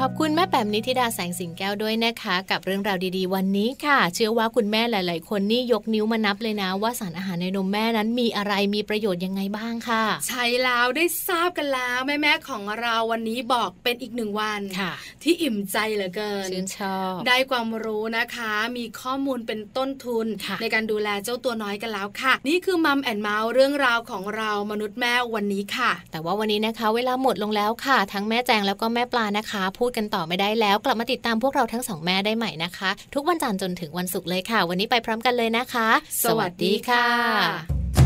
ขอบคุณแม่แปมนิธิดาแสงสิงแก้วด้วยนะคะ กับเรื่องราวดีๆ วันนี้ค่ะ เชื่อว่าคุณแม่หลาย ๆ คนนี่ยกนิ้วมานับเลยนะ ว่าสารอาหารในนมแม่นั้นมีอะไรมีประโยชน์ยังไงบ้างค่ะ ใช่แล้วได้ทราบกันแล้วแม่ๆของเราวันนี้บอกเป็นอีกหนึ่งวันค่ะที่อิ่มใจเหลือเกินชื่นชอบได้ความรู้นะคะ มีข้อมูลเป็นต้นทุน ในการดูแลเจ้าตัวน้อยกันแล้วค่ะ นี่คือมัมแอนเมาส์เรื่องราวของเรามนุษย์แม่วันนี้ค่ะ แต่ว่าวันนี้นะคะ เวลาหมดลงแล้วค่ะ ทั้งแม่แจงแล้วก็แม่ปลานะคะพููดกันต่อไม่ได้แล้ว กลับมาติดตามพวกเราทั้งสองแม่ได้ใหม่นะคะ ทุกวันจันทร์จนถึงวันศุกร์เลยค่ะ วันนี้ไปพร้อมกันเลยนะคะ สวัสดีค่ะ